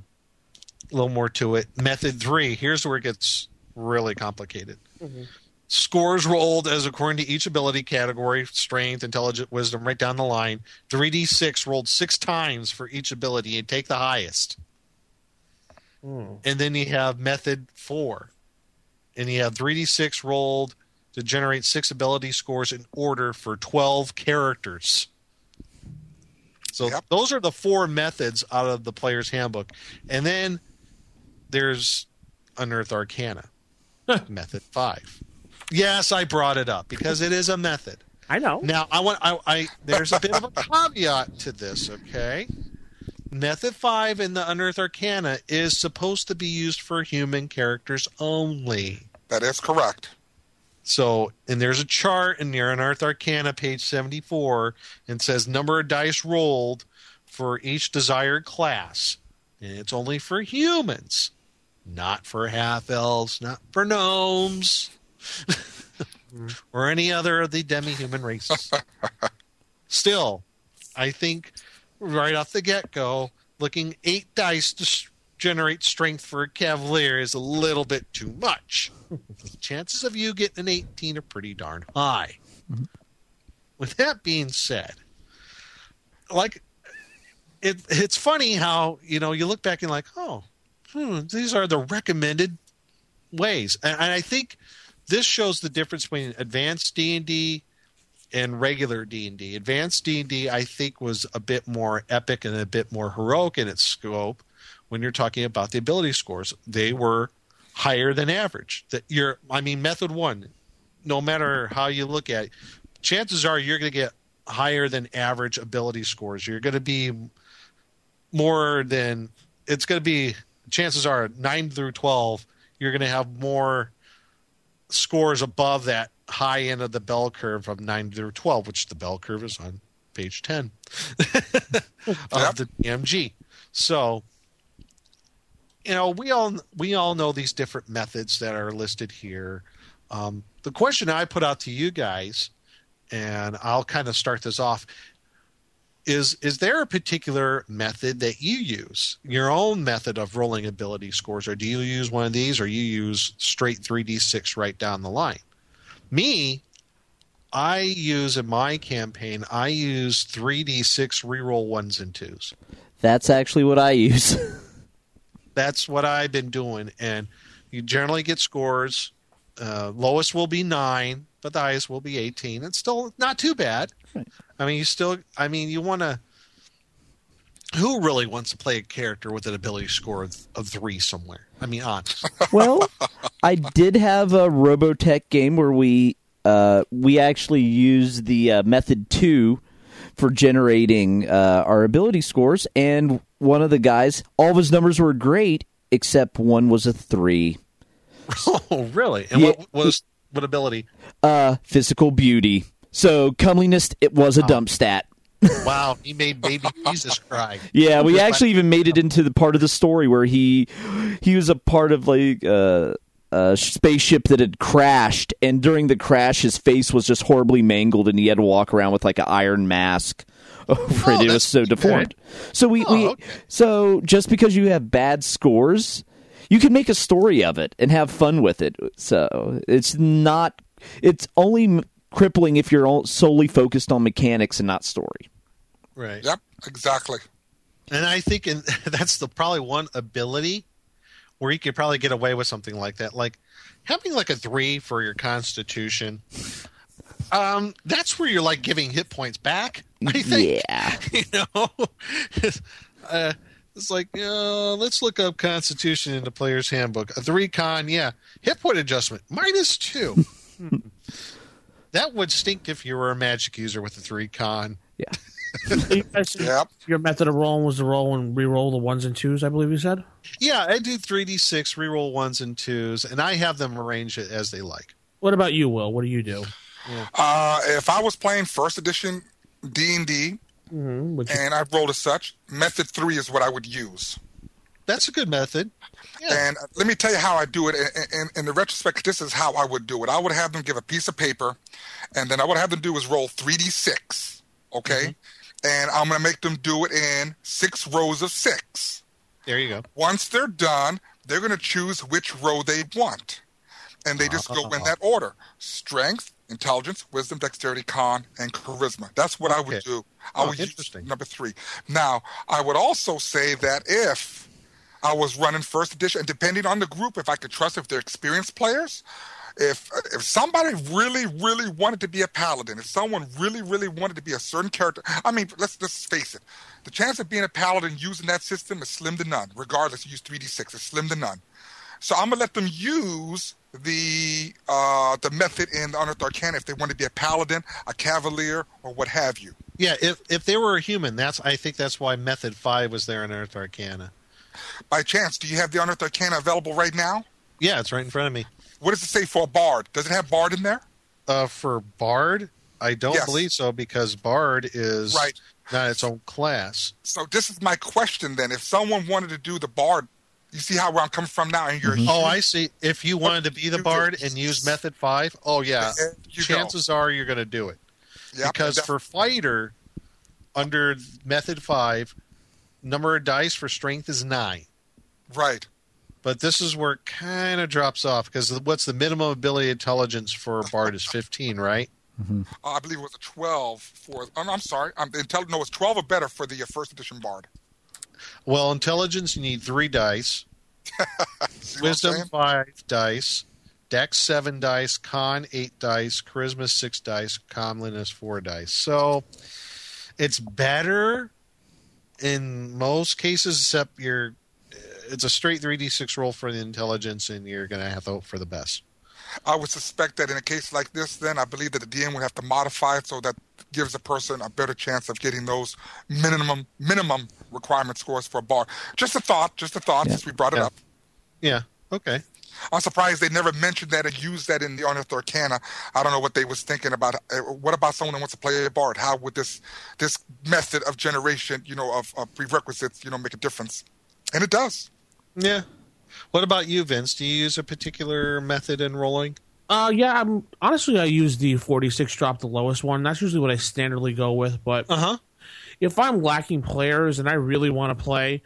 a little more to it. Method three, here's where it gets really complicated. Scores rolled as according to each ability category: strength, intelligence, wisdom, right down the line. 3d6 rolled six times for each ability, and take the highest. And then you have method four, and you have 3d6 rolled to generate six ability scores in order for 12 characters. So Yep. those are the four methods out of the player's handbook. And then there's Unearthed Arcana, method five. Yes, I brought it up because it is a method. I know. Now I want I, I there's a bit of a <laughs> caveat to this, okay? Method 5 in the Unearthed Arcana is supposed to be used for human characters only. That is correct. So, and there's a chart in your Unearthed Arcana, page 74, and says number of dice rolled for each desired class. And it's only for humans, not for half elves, not for gnomes, <laughs> or any other of the demi human races. <laughs> Still, I think right off the get go, looking eight dice generate strength for a cavalier is a little bit too much. the chances of you getting an 18 are pretty darn high. With that being said, like it, it's funny how you know you look back and like, oh, hmm, these are the recommended ways, and, and I think this shows the difference between advanced D and D and regular D&D. Advanced D&D I think was a bit more epic and a bit more heroic in its scope when you're talking about the ability scores. They were higher than average. That you're I mean method 1 no matter how you look at it, chances are you're going to get higher than average ability scores. You're going to be more than it's going to be chances are 9 through 12 you're going to have more scores above that high end of the bell curve of 9 through 12, which the bell curve is on page 10 <laughs> of the DMG. So, you know, we all we all know these different methods that are listed here. Um, the question I put out to you guys, and I'll kind of start this off, is is there a particular method that you use, your own method of rolling ability scores, or do you use one of these, or you use straight 3d6 right down the line? Me, I use in my campaign, I use 3d6 reroll ones and twos. That's actually what I use. <laughs> That's what I've been doing, and you generally get scores. Uh, lowest will be nine, but the highest will be 18. It's still not too bad. I mean, you still, I mean, you want to. Who really wants to play a character with an ability score of, of three somewhere? I mean, honest. <laughs> well, I did have a Robotech game where we uh, we actually used the uh, method two for generating uh, our ability scores, and one of the guys, all of his numbers were great except one was a three. <laughs> oh, really? And Yeah. what was what ability? Uh, physical beauty. So comeliness, it was a dump stat. <laughs> Wow, he made baby Jesus cry. Yeah, we actually even made it into the part of the story where he he was a part of like uh, a spaceship that had crashed, and during the crash, his face was just horribly mangled, and he had to walk around with like an iron mask over <laughs> Oh, oh it. It was that's so good. deformed. So we, Oh, we okay. so just because you have bad scores, you can make a story of it and have fun with it. So it's not. It's only crippling if you're all- solely focused on mechanics and not story. Right. Yep, exactly. And I think in, <laughs> that's the probably one ability where you could probably get away with something like that, like having like a three for your Constitution. Um, that's where you're like giving hit points back. I think. Yeah. <laughs> You know, <laughs> uh, it's like uh, let's look up Constitution in the player's handbook. A three con, yeah, hit point adjustment minus two. <laughs> Hmm. that would stink if you were a magic user with a three con. Yeah. You Yep. Your method of rolling was to roll and re-roll the ones and twos, I believe you said. Yeah, I do 3d6 reroll ones and twos, and I have them arranged it as they like. What about you, Will? What do you do? Uh, if I was playing first edition D and D, Mm-hmm. Would you- and I rolled as such, method three is what I would use. That's a good method. Yeah. And let me tell you how I do it. In, in, in the retrospect, this is how I would do it. I would have them give a piece of paper, and then I would have them do is roll 3d6. Okay? And I'm going to make them do it in six rows of six. there you go. Once they're done, they're going to choose which row they want. And they just go in that order strength, intelligence, wisdom, dexterity, con, and charisma. That's what I would do. I Oh, would use number three. Now, I would also say that if I was running first edition, and depending on the group, if I could trust if they're experienced players, if if somebody really, really wanted to be a paladin, if someone really, really wanted to be a certain character, I mean, let's let's face it, the chance of being a paladin using that system is slim to none. Regardless, you use three d six, it's slim to none. So I'm gonna let them use the uh, the method in the Unearthed Arcana if they want to be a paladin, a cavalier, or what have you. Yeah, if if they were a human, that's I think that's why Method Five was there in Earth Arcana. By chance, do you have the Unearthed Arcana available right now? Yeah, it's right in front of me. What does it say for a bard? Does it have bard in there? Uh, for Bard, I don't Yes. believe so because Bard is Right. not its own class. So this is my question then. If someone wanted to do the bard, you see how where I'm coming from now, and you're Oh, I see. If you wanted to be the Bard and use Method Five, oh yeah, There you go. chances are you're going to do it. Yep, because def- for fighter under method 5 number of dice for strength is 9 right. but this is where it kind of drops off because what's the minimum ability intelligence for a bard is 15 right Uh, I believe it was a 12 for. Oh, no, I'm sorry. I'm intelligent. No, it's 12 or better for the uh, first edition bard. Well intelligence you need 3 dice. See what I'm wisdom 5 dice. Dex 7 dice. Con 8 dice. Charisma 6 dice. Comeliness 4 dice. So it's better in most cases except you're it's a straight 3d6 roll for the intelligence and you're going to have to hope for the best I would suspect that in a case like this, then I believe that the DM would have to modify it so that gives a person a better chance of getting those minimum minimum requirement scores for a bar. Just a thought. Just a thought. Since we brought it Yeah. up, yeah okay I'm surprised they never mentioned that and used that in the Unearthed Arcana. I don't know what they was thinking about. Uh, What about someone that wants to play a bard? How would this this method of generation, you know, of, of prerequisites, you know, make a difference? And it does. yeah what about you vince do you use a particular method in rolling Uh, yeah. I'm honestly I use the 46 drop, the lowest one. That's usually what I standardly go with. But uh-huh if I'm lacking players and I really want to play,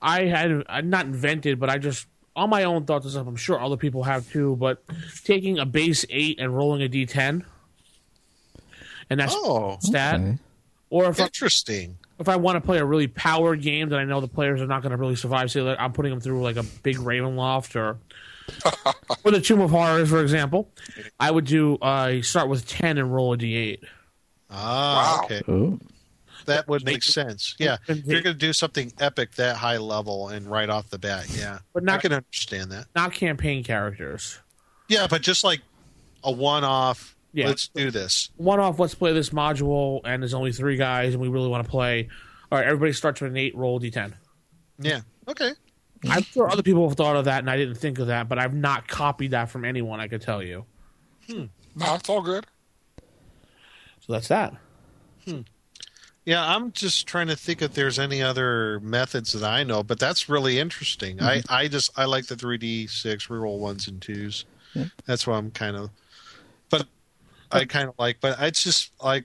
I had I not invented, but I just on my own thought this up. I'm sure other people have too. But taking a base eight and rolling a d10, and that's oh stat. Okay. Or if I, interesting if I want to play a really powered game that I know the players are not going to really survive, say like I'm putting them through like a big Ravenloft or <laughs> or the Tomb of Horrors, for example, I would do uh, start with ten and roll a d8. ah Wow. okay Oh. that would make sense yeah if you're going to do something epic that high level and right off the bat yeah But i not can understand that not campaign characters. yeah but just like a one-off Yeah. let's do this One off. Let's play this module, and there's only three guys, and we really want to play. All right, everybody starts with an eight. Roll d10. yeah okay I'm sure other people have thought of that, and I didn't think of that, but I've not copied that from anyone. I could tell you. Hmm. No, it's all good. So that's that. Hmm. Yeah, I'm just trying to think if there's any other methods that I know, but that's really interesting. I, mm-hmm. I just I like the 3D six reroll ones and twos. That's why I'm kind of, but I kind of like. But it's just like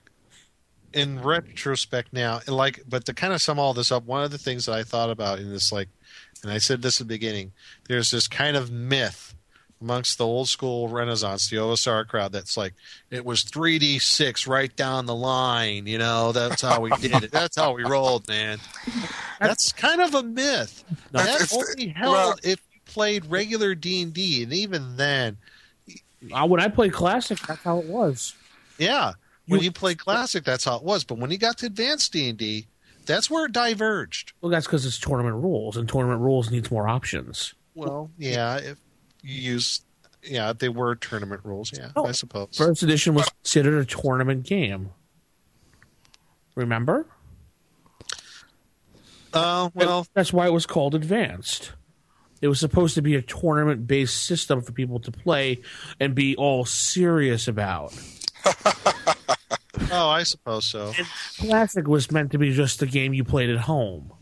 in retrospect now, and like, but to kind of sum all this up, one of the things that I thought about in this, like, and I said this at the beginning, there's this kind of myth amongst the old school Renaissance, the OSR crowd, that's like it was 3D6 right down the line. You know, that's how we did it. That's how we rolled, man. That's kind of a myth. That only held if you played regular D and D, and even then, Uh, when I played classic, that's how it was. yeah, when You- you played classic, that's how it was. But when you got to advanced D and D, that's where it diverged. Well, that's because it's tournament rules, and tournament rules needs more options. Well, yeah, if you use, yeah, they were tournament rules. Yeah, Oh, I suppose. First edition was considered a tournament game. Remember? Uh, well, That's why it was called advanced. It was supposed to be a tournament based system for people to play and be all serious about. <laughs> oh, I suppose so. Classic was meant to be just the game you played at home.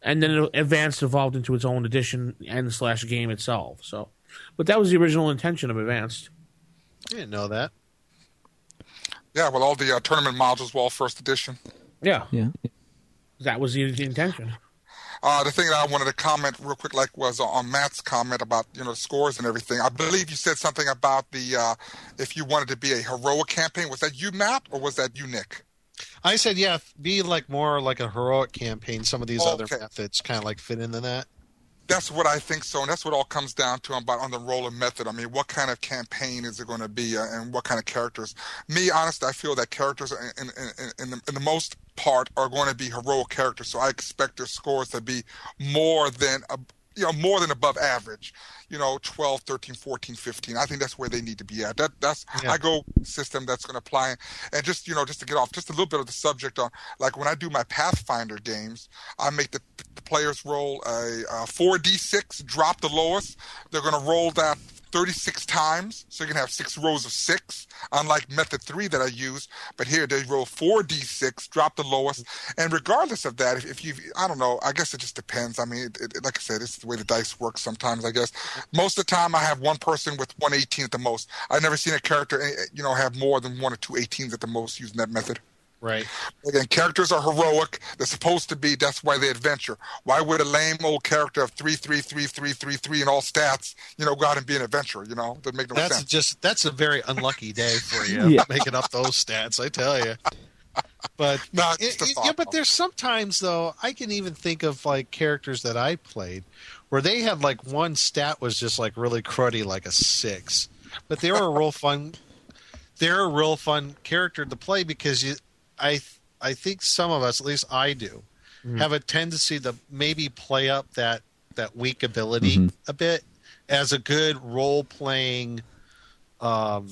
And then it- advanced evolved into its own edition and slash game itself. So but that was the original intention of advanced. I didn't know that. Yeah, well, all the uh, tournament modules were all first edition. Yeah. Yeah. That was the intention. Uh, the thing that I wanted to comment real quick, like, was on Matt's comment about you know scores and everything. I believe you said something about the uh, if you wanted to be a heroic campaign. Was that you, Matt, or was that you, Nick? I said, yeah, be like more like a heroic campaign. Some of these other methods kind of like fit into that. That's what I think so, and that's what all comes down to about on the roller method. I mean, what kind of campaign is it going to be, uh, and what kind of characters? Me, honestly, I feel that characters, in, in, in, in, the, in the most part, are going to be heroic characters. So I expect their scores to be more than a, you know, more than above average. You know, 12, 13, 14, 15. I think that's where they need to be at. That that's Yeah. I go system that's going to apply. And just you know, just to get off just a little bit of the subject on, like when I do my Pathfinder games, I make the, the players roll a, a 4d6, drop the lowest. They're going to roll that 36 times, so you can have six rows of six, unlike method three that I use. But here they roll 4d6, drop the lowest. And regardless of that, if, if you, I don't know, I guess it just depends. I mean, it, it, like I said, it's the way the dice work sometimes, I guess. Most of the time, I have one person with one 18 at the most. I've never seen a character, eh, you know, have more than one or two 18s at the most using that method. Right. Again, characters are heroic. They're supposed to be. That's why they adventure. Why would a lame old character of three, three, three, three, three, three, and all stats, you know, go out and be an adventurer? You know, that make no That's sense. just that's a very unlucky day for you <laughs> Yeah. making up those stats. I tell you. But No, it- it- yeah, but there's sometimes though I can even think of like characters that I played where they had like one stat was just like really cruddy, like a six, but they were a real fun. They're a real fun character to play because you, I, I think some of us, at least I do, have a tendency to maybe play up that that weak ability a bit as a good role playing, um,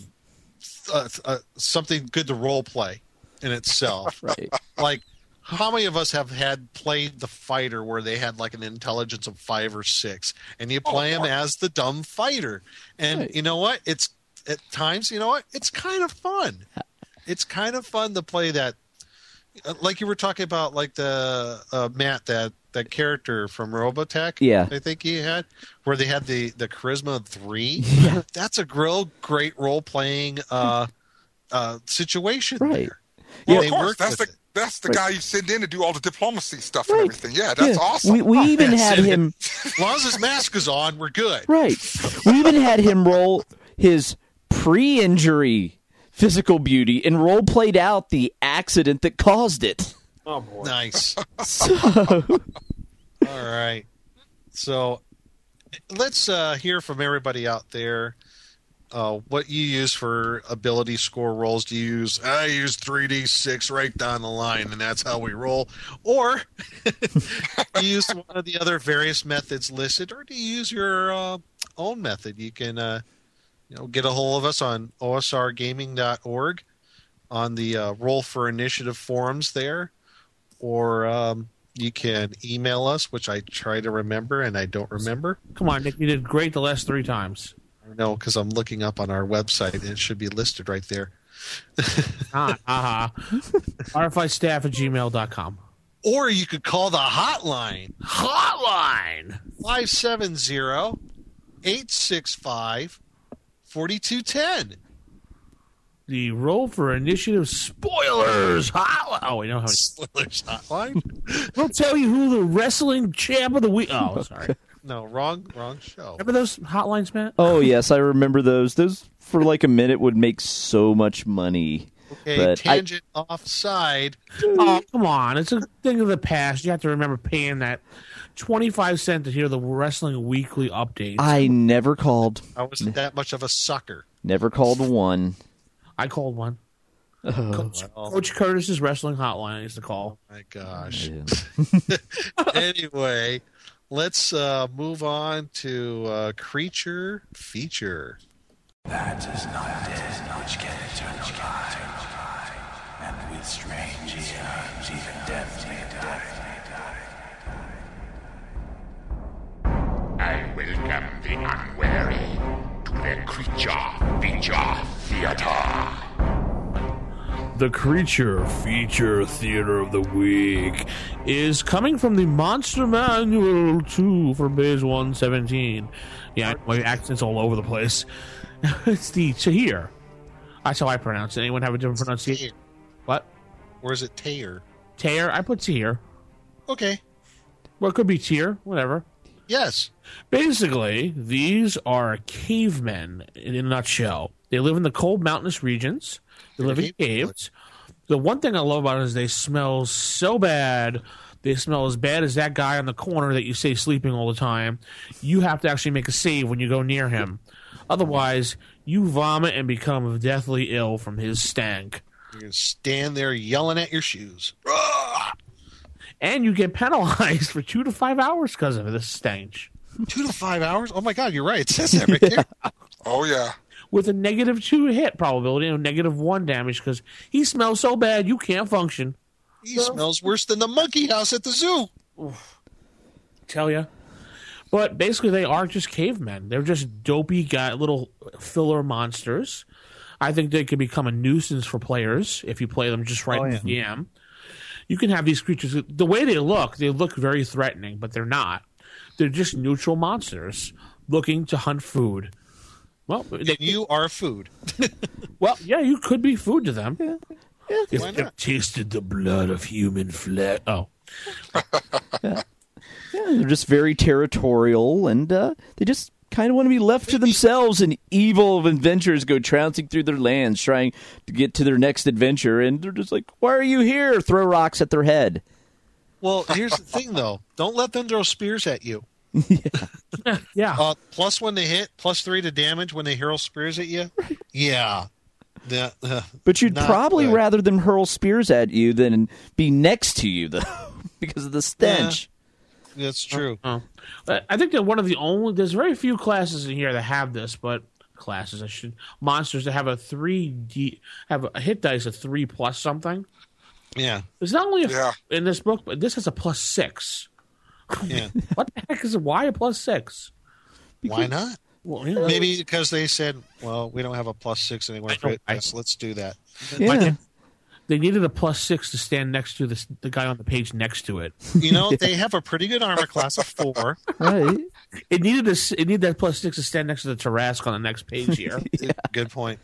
uh, uh, something good to role play in itself. <laughs> Right. like how many of us have had played the fighter where they had like an intelligence of five or six and you play him as the dumb fighter? And Right. you know what? It's at times you know what? It's kind of fun it's kind of fun to play that uh, like you were talking about like the uh, matt that that character from robotech Yeah. i think he had where they had the the charisma of three <laughs> that's a real great role playing uh uh situation Right. there Well, And they of course, that's the it. that's the Right. guy you send in to do all the diplomacy stuff Right. and everything. Yeah, that's Yeah. awesome. We, we <laughs> even That's had him. As long as his mask is on, we're good. Right. We even had him roll his pre-injury physical beauty and role played out the accident that caused it. Oh boy. Nice. <laughs> So, All right. So let's uh, hear from everybody out there. Uh, what you use for ability score rolls? Do you use? I use three d six right down the line, and that's how we roll. Or <laughs> do you use one of the other various methods listed, or do you use your uh, own method? You can, uh, you know, get a hold of us on osrgaming.org on the uh, Roll for Initiative forums there, or um, you can email us, which I try to remember and I don't remember. Come on, Nick. You did great the last three times. No, because I'm looking up on our website and it should be listed right there. <laughs> Ah, ha RFIstaff at gmail.com. Or you could call the hotline Hotline! 570 865 4210. The roll for initiative spoilers. Hotline. Oh, we don't have. <laughs> Spoilers hotline? <laughs> We'll tell you who the wrestling champ of the week. Oh, sorry. No, wrong, wrong show. Remember those hotlines, Matt? oh yes, I remember those. Those for like a minute would make so much money. Okay, But I- tangent offside. Oh, come on. It's a thing of the past. You have to remember paying that 25 cent to hear the wrestling weekly updates. I never called. I wasn't that much of a sucker. Never called one. I called one. Oh, Coach, well. Coach Curtis's wrestling hotline I used to call. My gosh. Anyway, let's uh, move on to uh, creature feature. That is not dead which can eternal life, and with strange eons even death may die. I welcome the unwary to the Creature Feature Theater. The Creature Feature Theater of the Week is coming from the Monster Manual 2 for Biz 117. Yeah, my accent's all over the place. <laughs> it's the Tahir. That's how I pronounce it. Anyone have a different pronunciation? What? Or is it Tayer? Tahir? I put Tahir. Okay. Well, it could be Tier, whatever. Yes. Basically, these are cavemen in a nutshell. They live in the cold mountainous regions. They live in caves. The one thing I love about it is they smell so bad. They smell as bad as that guy on the corner that you say sleeping all the time. You have to actually make a save when you go near him. Otherwise, you vomit and become deathly ill from his stank. You're going to stand there yelling at your shoes. And you get penalized <laughs> for two to five hours because of this stench. Two to five hours. Oh my god, you're right. It says that <laughs> right there. Oh yeah. with a negative two hit probability and negative one damage because he smells so bad you can't function. He smells worse than the monkey house at the zoo. Tell ya. But basically, they are just cavemen. They're just dopey guy, little filler monsters. I think they could become a nuisance for players if you play them just right Oh, in the DM. You can have these creatures. The way they look, they look very threatening, but they're not. They're just neutral monsters looking to hunt food. Well, they, You are food. <laughs> well, yeah, you could be food to them. if why they've not? tasted the blood of human flesh. Oh, <laughs> Yeah, they're just very territorial, and uh, they just kind of want to be left to themselves. And evil adventurers go trouncing through their lands, trying to get to their next adventure, and they're just like, "Why are you here?" Throw rocks at their head. Well, here's the thing, though. Don't let them throw spears at you. yeah. <laughs> yeah. Uh, plus one to hit, plus three to damage when they hurl spears at you. Yeah. The, uh, But you'd probably good. rather them hurl spears at you than be next to you, though, <laughs> because of the stench. That's true. Oh. But I think that one of the only there's very few classes in here that have this, but classes I should monsters that have a three D have a hit dice of three plus something. Yeah. it's not only a, Yeah. in this book, but this has a plus six. <laughs> Yeah. What the heck is it? Why a plus six? Why not? Well, you know, Maybe because they said, well, we don't have a plus six anywhere for it. I- Yes, let's do that. Yeah, they needed a plus six to stand next to the the guy on the page next to it. You know, <laughs> they have a pretty good armor class of four. right. It needed a, s- it needed that plus six to stand next to the Tarrasque on the next page here. <laughs> Good point.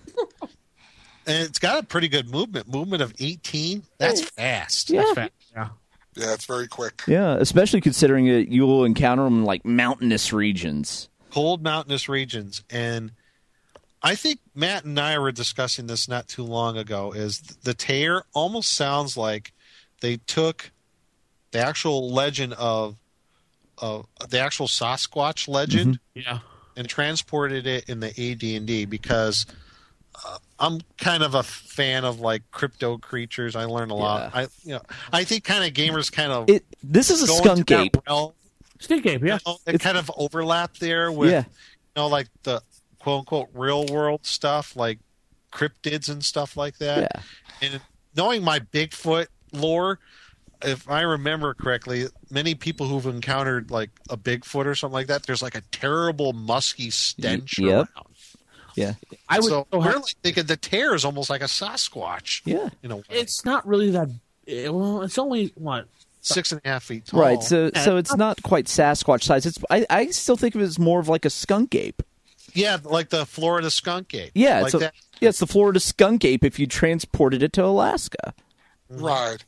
And it's got a pretty good movement. Movement of 18. That's fast. Yeah. That's fast. Yeah. Yeah, it's very quick. Yeah, especially considering that you will encounter them in like mountainous regions. cold mountainous regions and i think matt and i were discussing this not too long ago is the tear almost sounds like they took the actual legend of of the actual sasquatch legend Yeah. and transported it in the AD&D because uh, I'm kind of a fan of like crypto creatures. I learn a lot. Yeah. I you know I think kind of gamers kind of It this is a go into skunk that ape. realm. Stink ape, yeah. You know, it kind of overlap there with Yeah. you know like the quote unquote real world stuff like cryptids and stuff like that. Yeah. And knowing my Bigfoot lore, if I remember correctly, many people who've encountered like a Bigfoot or something like that, there's like a terrible musky stench yep. around. Yeah. I would so so we're like thinking the tear is almost like a Sasquatch. Yeah. You know, it's not really that. eh, Well, it's only what six and a half feet tall. Right. So Yeah. so it's not quite Sasquatch size. It's I, I still think of it as more of like a skunk ape. Yeah, like the Florida skunk ape. Yeah, like it's a, that. yeah, it's the Florida skunk ape if you transported it to Alaska. Right.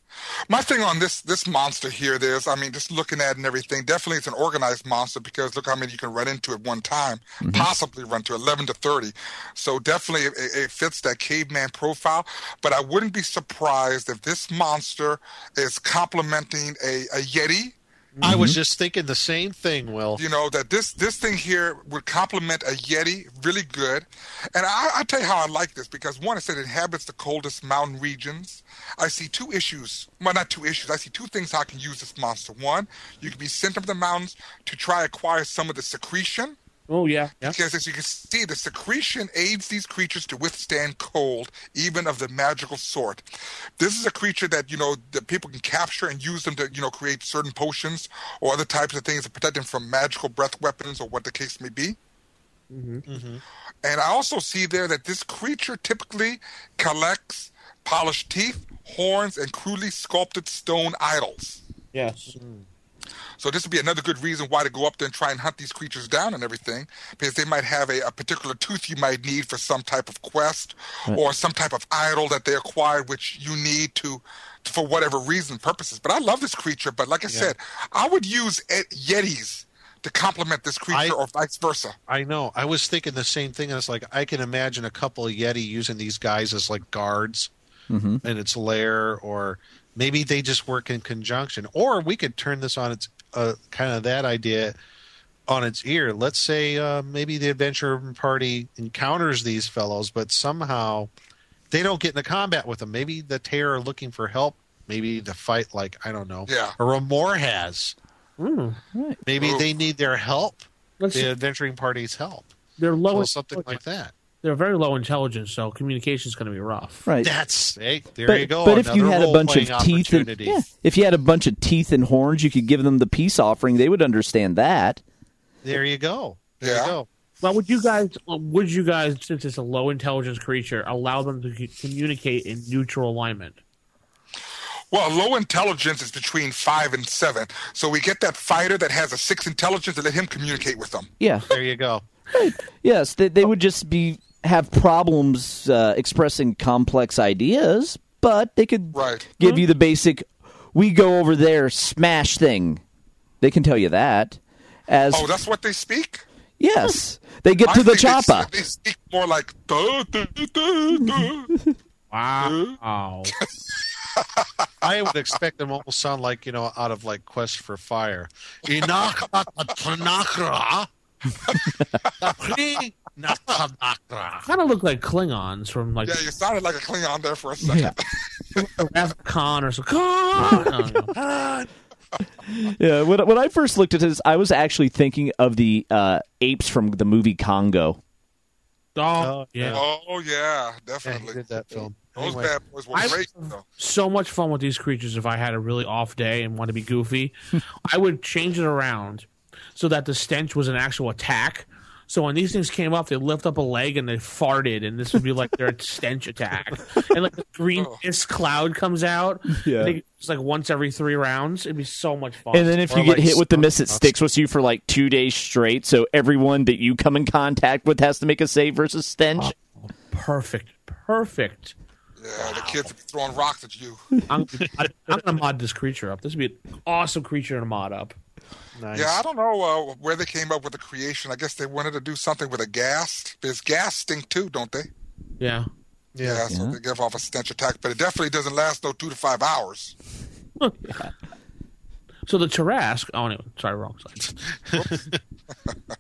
My thing on this this monster here, there's, I mean, just looking at it and everything, definitely it's an organized monster because look how many you can run into at one time, mm-hmm. possibly run to 11 to 30. So definitely it, it fits that caveman profile. But I wouldn't be surprised if this monster is complementing a, a Yeti. I was mm-hmm. just thinking the same thing, Will. You know that this this thing here would complement a Yeti really good, and I, I tell you how I like this because one, it said it inhabits the coldest mountain regions. I see two issues. Well, not two issues. I see two things how I can use this monster. One, you can be sent up the mountains to try acquire some of the secretion. Oh yeah, yeah. Because as you can see, the secretion aids these creatures to withstand cold, even of the magical sort. This is a creature that you know that people can capture and use them to you know create certain potions or other types of things to protect them from magical breath weapons or what the case may be. Mm-hmm. Mm-hmm. And I also see there that this creature typically collects polished teeth, horns, and crudely sculpted stone idols. Yes. Mm. So this would be another good reason why to go up there and try and hunt these creatures down and everything, because they might have a, a particular tooth you might need for some type of quest or some type of idol that they acquired, which you need to, for whatever reason purposes. But I love this creature. But like I said, I would use et- yetis to complement this creature, I- or vice versa. I know. I was thinking the same thing. And it's like I can imagine a couple of Yeti using these guys as like guards mm-hmm. in its lair, or maybe they just work in conjunction. Or we could turn this on its uh, kind of that idea on its ear. Let's say uh, maybe the adventure party encounters these fellows, but somehow they don't get into combat with them. Maybe the Tear are looking for help. Maybe the fight, like I don't know, Yeah. or Remorhaz. Maybe Ooh. they need their help. Let's The adventuring party's help. they're low. Well, something like that. They're very low intelligence, so communication is going to be rough. Right. That's hey, there but, you go. but if you had a bunch of teeth and yeah, if you had a bunch of teeth and horns, you could give them the peace offering. They would understand that. there you go. There Yeah. you go. Well, would you guys? Would you guys, since it's a low intelligence creature, allow them to communicate in neutral alignment? Well, low intelligence is between five and seven. So we get that fighter that has a six intelligence and let him communicate with them. Yeah. There you go. Yes, they, they would just be have problems uh, expressing complex ideas, but they could Right. give you the basic. We go over there, smash thing. They can tell you that. As Oh, that's what they speak? yes, they get I to the think they. They, speak more like <laughs> duh, duh, duh, duh, duh. Wow. <laughs> I would expect them almost sound like you know out of like Quest for Fire. Inaka Tanakra. Nakra. Kind of look like Klingons from like Yeah, you sounded like a Klingon there for a second. <laughs> Khan or something. Khan! <laughs> Yeah, when, when I first looked at this, I was actually thinking of the uh, apes from the movie Congo. Oh, yeah. oh yeah, Yeah, definitely. did that film. Those Anyway, bad boys were I- great though. so much fun with these creatures if I had a really off day and want to be goofy. <laughs> I would change it around so that the stench was an actual attack. So when these things came up, they lift up a leg and they farted, and this would be like their <laughs> stench attack. And like the green Oh. mist cloud comes out. Yeah. It's like once every three rounds. It'd be so much fun. And then if Or you get hit with the mist, it sticks with you for like two days straight. So everyone that you come in contact with has to make a save versus stench. Oh, perfect, perfect. Yeah, the kids be throwing rocks at you. I'm, I'm gonna mod this creature up. This would be an awesome creature to mod up. Nice. Yeah, I don't know uh, where they came up with the creation. I guess they wanted to do something with a gas. There's gas stink too, don't they? Yeah. Yeah, so they give off a stench attack, but it definitely doesn't last no two to five hours. <laughs> So the Tarrasque. Oh, anyway, sorry, wrong side. <laughs> <laughs>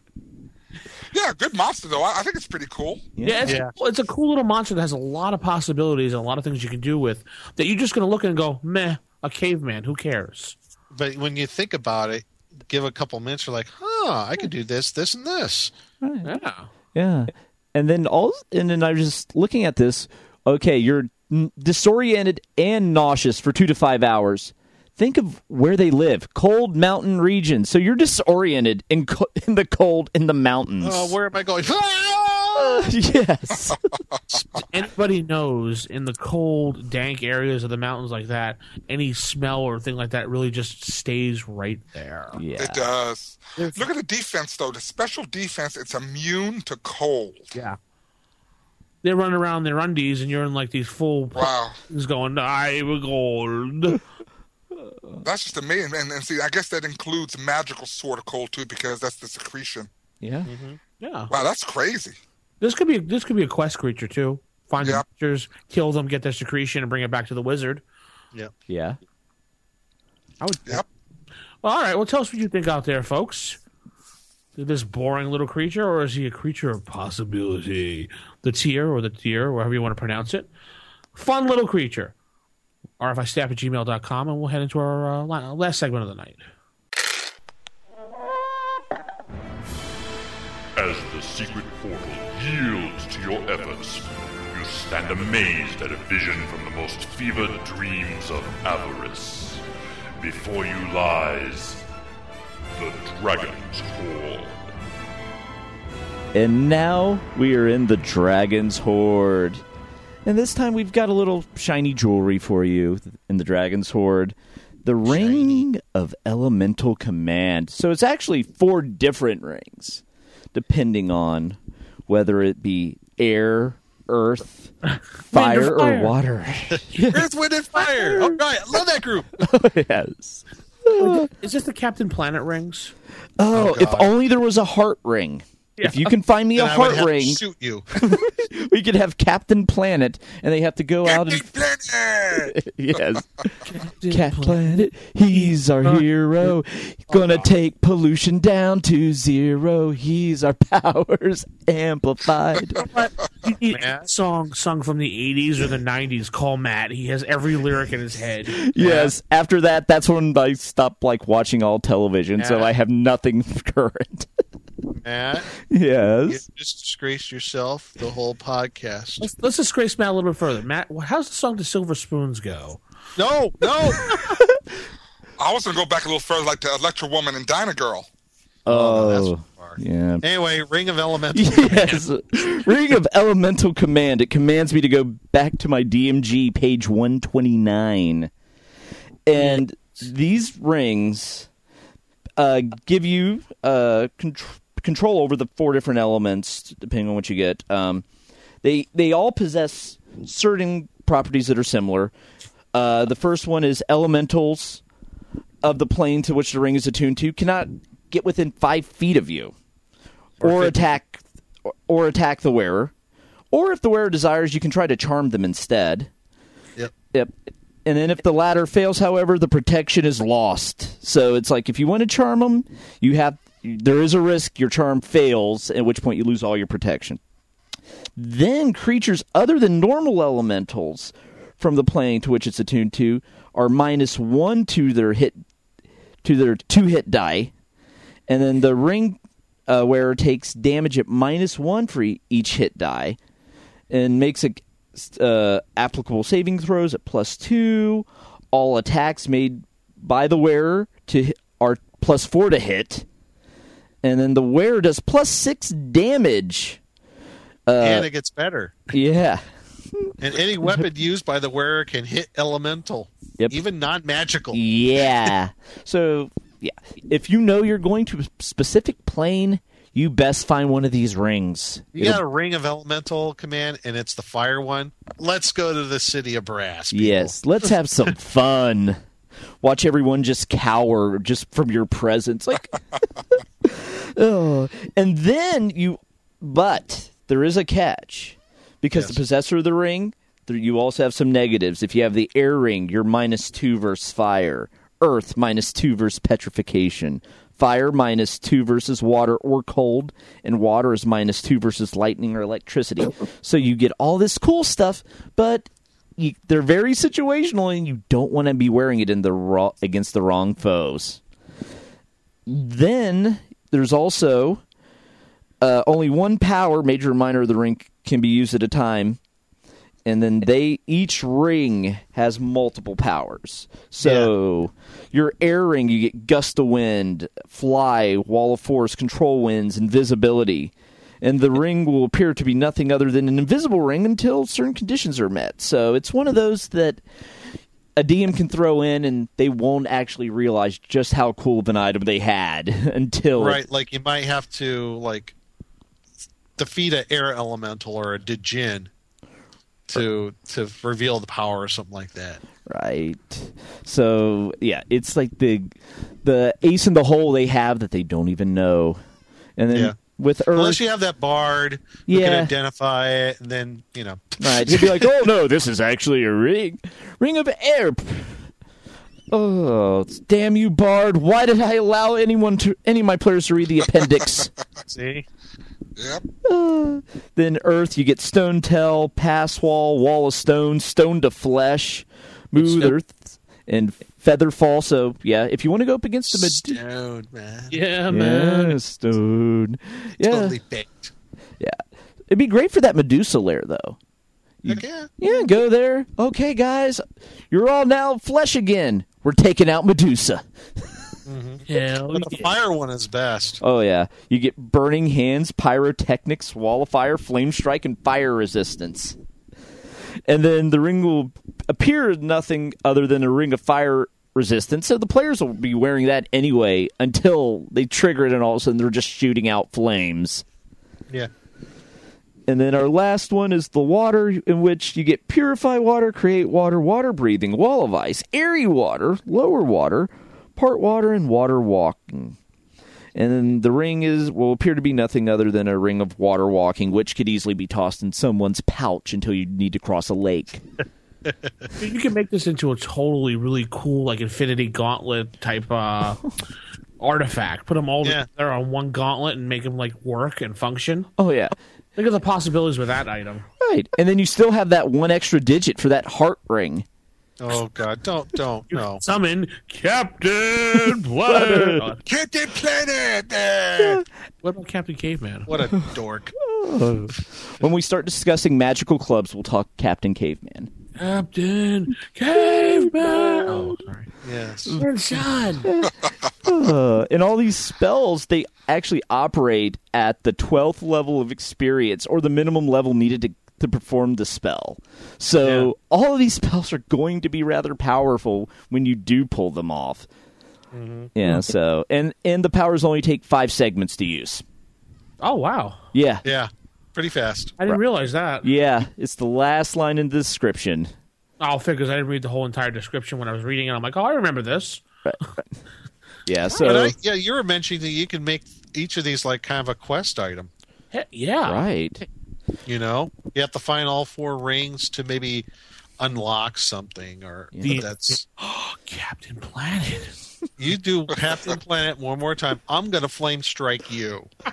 Yeah, good monster though. I, I think it's pretty cool. Yeah, it's, Yeah. well, it's a cool little monster that has a lot of possibilities and a lot of things you can do with that. You're just going to look and go, meh, a caveman. Who cares? But when you think about it, give a couple minutes, you're like, huh, I could do this, this, and this. Yeah. Yeah. And then all and then I was just looking at this. Okay, you're disoriented and nauseous for 2 to 5 hours. Think of where they live. Cold mountain regions. So you're disoriented in co- <laughs> in the cold in the mountains. Oh, where am I going? <laughs> Ah! <laughs> yes. <laughs> Anybody knows in the cold, dank areas of the mountains like that, any smell or thing like that really just stays right there. yeah. It does. Look at the defense though. The special defense, it's immune to cold. Yeah. They run around in their undies, and you're in like these full Wow. things going, I will gold. <laughs> That's just amazing. And, and see, I guess that includes magical sort of cold too, because that's the secretion. Yeah. Mm-hmm. Yeah. Wow, that's crazy. This could be this could be a quest creature too. Find Yeah. the creatures, kill them, get their secretion, and bring it back to the wizard. Yeah. Yeah. I would. Yep. Well, all right. Well, tell us what you think out there, folks. This boring little creature, or is he a creature of possibility? The tier or the tier, wherever you want to pronounce it. Fun little creature. RFIstaff at gmail.com, and we'll head into our uh, last segment of the night. As the secret portal yields to your efforts, you stand amazed at a vision from the most fevered dreams of avarice. Before you lies the Dragon's Hoard. And now we are in the Dragon's Hoard. And this time we've got a little shiny jewelry for you in the Dragon's Hoard. The Ring of Elemental Command. So it's actually four different rings, depending on whether it be air, earth, <laughs> fire, or water. <laughs> Earth, Wind, and Fire. All right, love that group. <laughs> Oh, yes. Is this the Captain Planet rings? Oh, oh if only there was a heart ring. If you can find me a Then I would heart have to ring, shoot you. <laughs> we could have Captain Planet, and they have to go out and Planet! <laughs> yes, Cat Planet. He's our hero. Gonna oh, take pollution down to zero. He's our <laughs> powers amplified. You need a song sung from the 80s or the 90s. Call Matt. He has every lyric in his head. Yes. After that, that's when I stopped like watching all television, so I have nothing current. Matt, you yes. just disgraced yourself the whole podcast. Let's, let's disgrace Matt a little bit further. Matt, how's the song "To Silver Spoons" go? No, no. <laughs> I was going to go back a little further, like to Electra Woman and Dyna Girl. Oh, that's far. yeah. Anyway, Ring of Elemental. Yes. <laughs> Ring of Elemental Command. It commands me to go back to my DMG page 129. And these rings uh, give you uh, contr- control over the four different elements, depending on what you get. Um, they they all possess certain properties that are similar. Uh, the first one is elementals of the plane to which the ring is attuned to cannot get within five feet of you, or, attack, or, or attack the wearer, or if the wearer desires, you can try to charm them instead. Yep. Yep. And then if the latter fails, however, the protection is lost. So it's like if you want to charm them, you have there is a risk your charm fails, at which point you lose all your protection. Then creatures other than normal elementals from the plane to which it's attuned to are minus one to their hit to their two hit die, and then the ring uh, wearer takes damage at minus one for each hit die, and makes a uh, applicable saving throws at plus two. All attacks made by the wearer to are plus four to hit, and then the wearer does plus six damage. Uh, and it gets better. yeah. And any weapon used by the wearer can hit elemental, Yep. even non-magical. Yeah. <laughs> so, yeah. If you know you're going to a specific plane, you best find one of these rings. You It'll- got a ring of elemental command, and it's the fire one. Let's go to the city of brass. people. yes. Let's have some <laughs> fun. Watch everyone just cower just from your presence. Like, <laughs> <laughs> oh. And then you, but there is a catch. Because the possessor of the ring, you also have some negatives. If you have the air ring, you're minus two versus fire. Earth, minus two versus petrification. Fire, minus two versus water or cold. And water is minus two versus lightning or electricity. <coughs> So you get all this cool stuff, but you, they're very situational, and you don't want to be wearing it in the raw, against the wrong foes. Then there's also uh, only one power, major or minor of the ring, can be used at a time. And then they each ring has multiple powers. So your air ring, you get gust of wind, fly, wall of force, control winds, invisibility. And the ring will appear to be nothing other than an invisible ring until certain conditions are met. So it's one of those that a DM can throw in and they won't actually realize just how cool of an item they had <laughs> until Right, like you might have to like defeat an air elemental or a Djinn to to reveal the power or something like that. Right. So yeah, it's like the the ace in the hole they have that they don't even know. And then Yeah. With Earth, Unless you have that bard who Yeah. can identify it, and then you know. right, he'd be like, "Oh no, this is actually a ring, ring of air." Oh, damn you, Bard! Why did I allow anyone to any of my players to read the appendix? <laughs> See, Yep. Uh, <sighs> then Earth, you get Stone Tell, Pass Wall, Wall of Stone, Stone to Flesh, Smooth Earth, and Feather Fall. So yeah, if you want to go up against the Med- Stone man, Yeah, man. yeah, Stone, yeah, totally baked. yeah, it'd be great for that Medusa lair though. Heck yeah. Yeah, go there. Okay, guys, you're all now flesh again. We're taking out Medusa. Mm-hmm. <laughs> Hell oh, But the yeah. fire one is best. Oh yeah, you get burning hands, pyrotechnics, wall of fire, flame strike, and fire resistance. And then the ring will appear nothing other than a ring of fire resistance. So the players will be wearing that anyway until they trigger it, and all of a sudden they're just shooting out flames. Yeah. And then our last one is the water, in which you get purify water, create water, water breathing, wall of ice, airy water, lower water, part water, and water walking. And the ring is will appear to be nothing other than a ring of water walking, which could easily be tossed in someone's pouch until you need to cross a lake. <laughs> You can make this into a totally really cool, like Infinity Gauntlet type uh, <laughs> artifact. Put them all Yeah. together on one gauntlet and make them like work and function. Oh yeah. Think of the possibilities with that item. Right. And then you still have that one extra digit for that heart ring. Oh God! Don't don't no. Summon Captain <laughs> Planet. Captain Planet! there. <laughs> what about Captain Caveman? What a <laughs> dork! When we start discussing magical clubs, we'll talk Captain Caveman. Captain Caveman. Oh, sorry. Yes. Son. Uh, and all these spells, they actually operate at the 12th level of experience or the minimum level needed to, to perform the spell. So Yeah. all of these <laughs> spells are going to be rather powerful when you do pull them off. Mm-hmm. Yeah, so and and the powers only take 5 segments to use. Oh wow! Yeah. Yeah, pretty fast. I didn't realize that. Yeah, it's the last line in the description. Oh, figures I didn't read the whole entire description when I was reading it. I'm like, oh, I remember this. <laughs> Yeah, so I, yeah, you were mentioning that you can make each of these like kind of a quest item. He- yeah. right. You know, you have to find all four rings to maybe unlock something, or The- that's oh, <gasps> Captain Planet. <laughs> you do Captain Planet one more time. I'm gonna flame strike you. <laughs>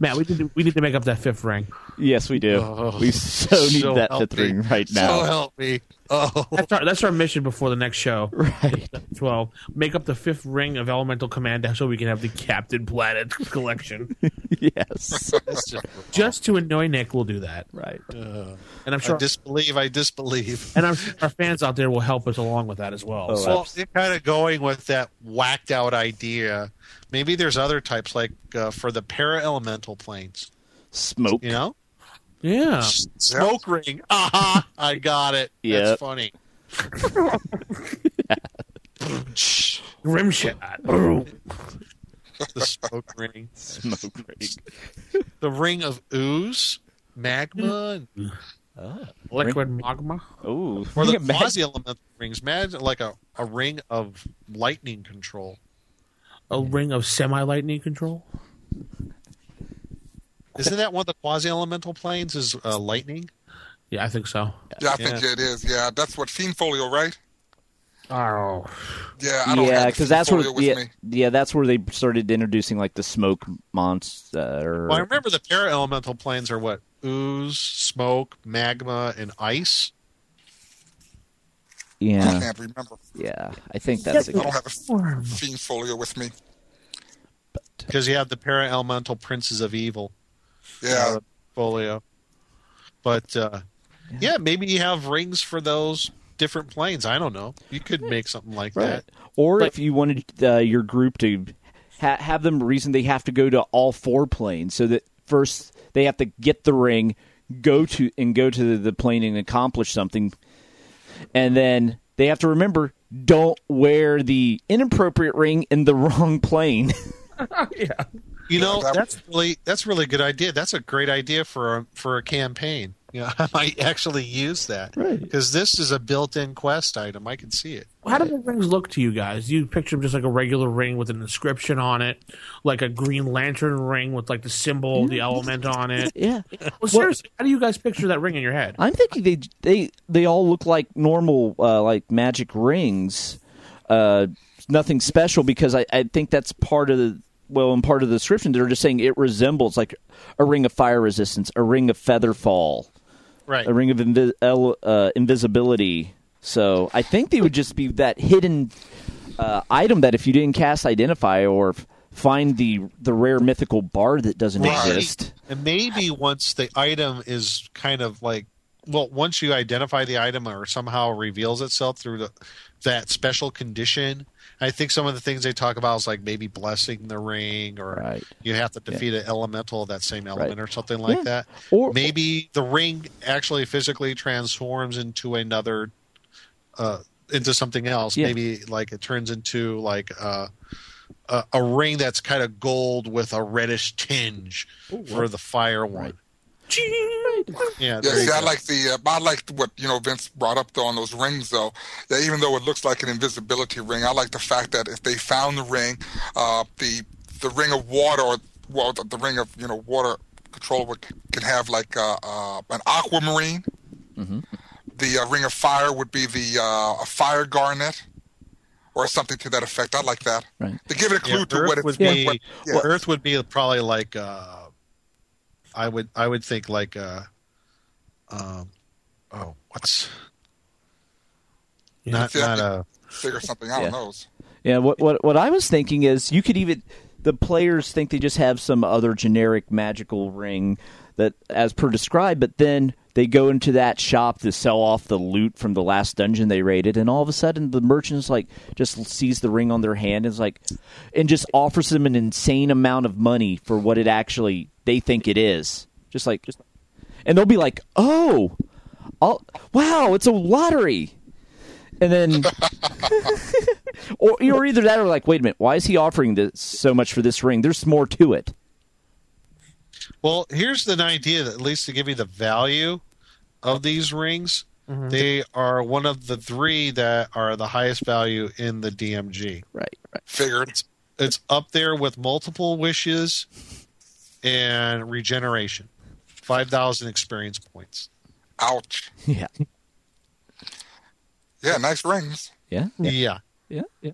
Man, we need to, we need to make up that fifth ring. Yes, we do. Oh, we so need so that fifth me. ring right now. So help me. Oh, That's our that's our mission before the next show. <laughs> Right. Twelve. Make up the fifth ring of Elemental Command so we can have the Captain Planet <laughs> collection. <laughs> yes. just Just to annoy Nick, we'll do that. Right. And I'm sure I sure disbelieve. I disbelieve. and I'm sure our fans out there will help us along with that as well. Oh, So- Well, you're kind of going with that whacked out idea. Maybe there's other types like uh, for the para elemental planes. Smoke. You know, yeah. smoke ring. Aha! I got it. Yep. That's funny. <laughs> Rim shot. the smoke ring. Smoke ring. The ring of ooze, magma, and- uh, Liquid magma. Oh, or the <laughs> Mag- quasi elemental rings. Imagine like a, a ring of lightning control. A ring of semi lightning control. Isn't that one of the quasi elemental planes? Is uh, lightning? Yeah, I think so. Yeah, I think it is. Yeah, that's what Fiend Folio, right? Oh. Yeah, I don't yeah, because because that's where with yeah, me. yeah, that's where they started introducing like the smoke monster. Well, I remember the para elemental planes are what ooze, smoke, magma, and ice. Yeah, I yeah, can't remember. yeah, I think that's I don't have a Fiend Folio with me. because you have the para elemental princes of evil Yeah, uh, folio. But uh, yeah, maybe you have rings for those different planes. I don't know. You could make something like right. that. Or if you wanted uh, your group to ha- have them reason they have to go to all four planes, so that first they have to get the ring, go to and go to the plane and accomplish something, and then they have to remember don't wear the inappropriate ring in the <laughs> wrong plane. <laughs> yeah. You know, that- that's really that's really a good idea. That's a great idea for a, for a campaign. You know, <laughs> I might actually use that Right. because this is a built-in quest item. I can see it. How do the rings look to you guys? You picture them just like a regular ring with an inscription on it, like a Green Lantern ring with like the symbol, the element on it? <laughs> yeah. Well, seriously, how do you guys picture that ring in your head? I'm thinking they they they all look like normal uh, like magic rings. Uh, nothing special because I, I think that's part of the well in part of the description they're just saying it resembles like a ring of fire resistance, a ring of feather fall, Right. a ring of invi- el- uh, invisibility. So I think they would just be that hidden uh, item that if you didn't cast identify or find the the rare mythical bar that doesn't Right. exist. And maybe once the item is kind of like, well, once you identify the item or somehow reveals itself through the, that special condition, I think some of the things they talk about is like maybe blessing the ring or Right. you have to defeat an elemental of that same element or something like Yeah. that. Or- maybe the ring actually physically transforms into another, uh, into something else. Yeah. Maybe like it turns into like, uh, a, a ring that's kind of gold with a reddish tinge for the fire one. Yeah, Yeah, see, I like the uh, I like what you know Vince brought up though on those rings though. Yeah, even though it looks like an invisibility ring, I like the fact that if they found the ring, uh, the the ring of water or well the, the ring of you know water control would, can have like uh, uh, an aquamarine. The uh, ring of fire would be the uh, a fire garnet. Or something to that effect. I like that. Right. To give it a clue Yeah, to Earth what it would be what, yeah. Earth would be probably like uh, I would I would think like uh, um, oh what's not Yeah. not a figure something out Yeah. on those. Yeah, what what what I was thinking is you could even the players think they just have some other generic magical ring that as per described, but then they go into that shop to sell off the loot from the last dungeon they raided, and all of a sudden the merchant's like just sees the ring on their hand and is like and just offers them an insane amount of money for what it actually they think it is. Just like just and they'll be like, "Oh, I'll, wow, it's a lottery." And then <laughs> or or either that or like, wait a minute, why is he offering this so much for this ring? There's more to it. Well, here's an idea that at least to give you the value of these rings, mm-hmm. they are one of the three that are the highest value in the DMG. Right, right. Figured. It's, it's up there with multiple wishes and regeneration. 5,000 experience points. Ouch. <laughs> Yeah. Yeah, nice rings. Yeah. Yeah. Yeah. Yeah.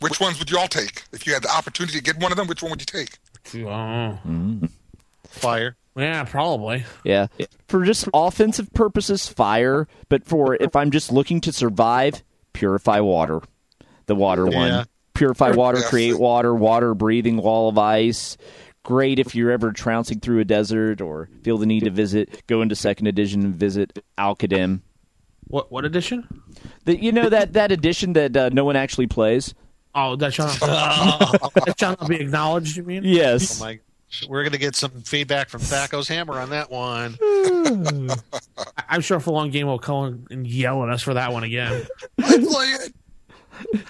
Which ones would you all take? If you had the opportunity to get one of them, which one would you take? Oh. Mm. Fire. Yeah, probably. Yeah. For just offensive purposes, fire, but for if I'm just looking to survive, purify water. The water Yeah. one. Purify water, Yes. create water, water breathing wall of ice. Great if you're ever trouncing through a desert or feel the need to visit, go into second edition and visit Al-Qadim. What what edition? The, you know that that edition that uh, no one actually plays. Oh, that shall <laughs> that shall not be acknowledged. You mean? Yes. Oh my. We're going to get some feedback from Thaco's Hammer on that one. <sighs> I- I'm sure for long game will come and yell at us for that one again. <laughs> I play it.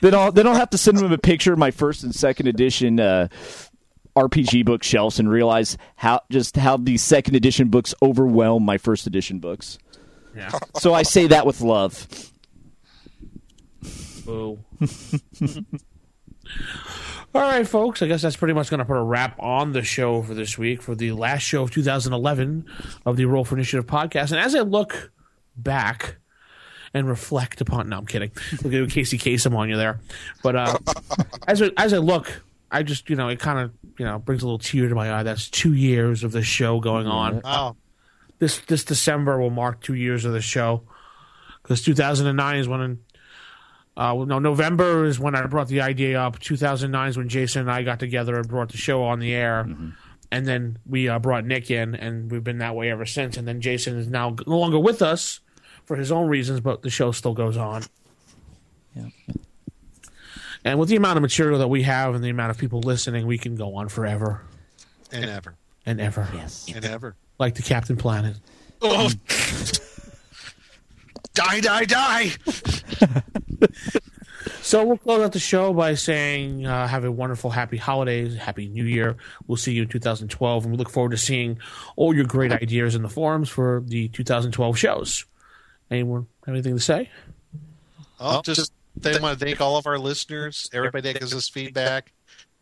Then I'll then I'll have to send him a picture of my first and second edition uh, RPG bookshelves and realize how just how these second edition books overwhelm my first edition books. Yeah. <laughs> So I say that with love. Boo. <laughs> All right, folks. I guess that's pretty much going to put a wrap on the show for this week for the last show of 2011 of the Roll for Initiative podcast. And as I look back and reflect upon, no, I'm kidding. Look at Casey Kasem on you there. But uh, <laughs> as I, as I look, I just you know it kind of you know brings a little tear to my eye. That's two years of the show going on. Oh, This this December will mark two years of the show because 2009 is when. Uh, no, November is when I brought the idea up. 2009 is when Jason and I got together and brought the show on the air. And then we uh, brought Nick in, and we've been that way ever since. And then Jason is now no longer with us for his own reasons, but the show still goes on. Yeah. And with the amount of material that we have and the amount of people listening, we can go on forever and ever. and ever. Yes. And ever. Like the Captain Planet. Oh. <laughs> die, die, die. <laughs> So we'll close out the show by saying, uh, have a wonderful, happy holidays, happy New Year. We'll see you in 2012, and we look forward to seeing all your great ideas in the forums for the 2012 shows. Anyone have anything to say? I'll just they want to thank all of our listeners, everybody that gives us feedback.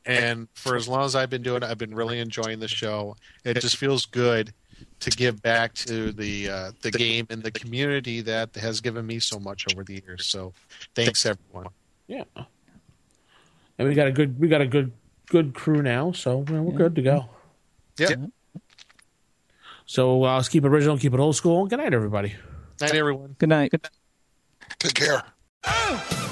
And for as long as I've been doing it, I've been really enjoying the show. It just feels good to give back to the uh, the game and the community that has given me so much over the years. So thanks everyone. Yeah. And we got a good, we got a good, good crew now, so you know, we're good to go. Yeah. So uh, let's keep it original, keep it old school. Good night, everybody. Night everyone. Good night. Take care. Wind,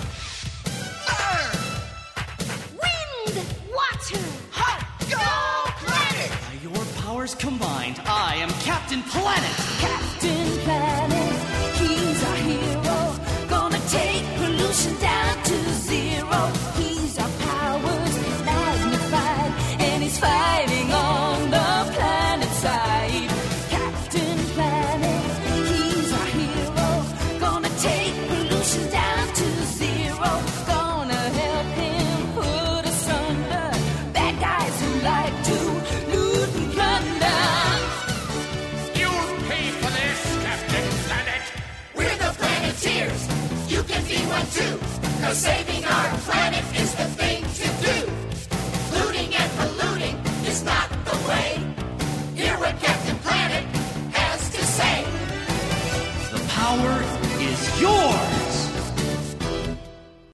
powers combined, I am Captain Planet. Captain Planet, Saving our planet is the thing to do. Looting and polluting is not the way. Hear what Captain Planet has to say. The power is yours.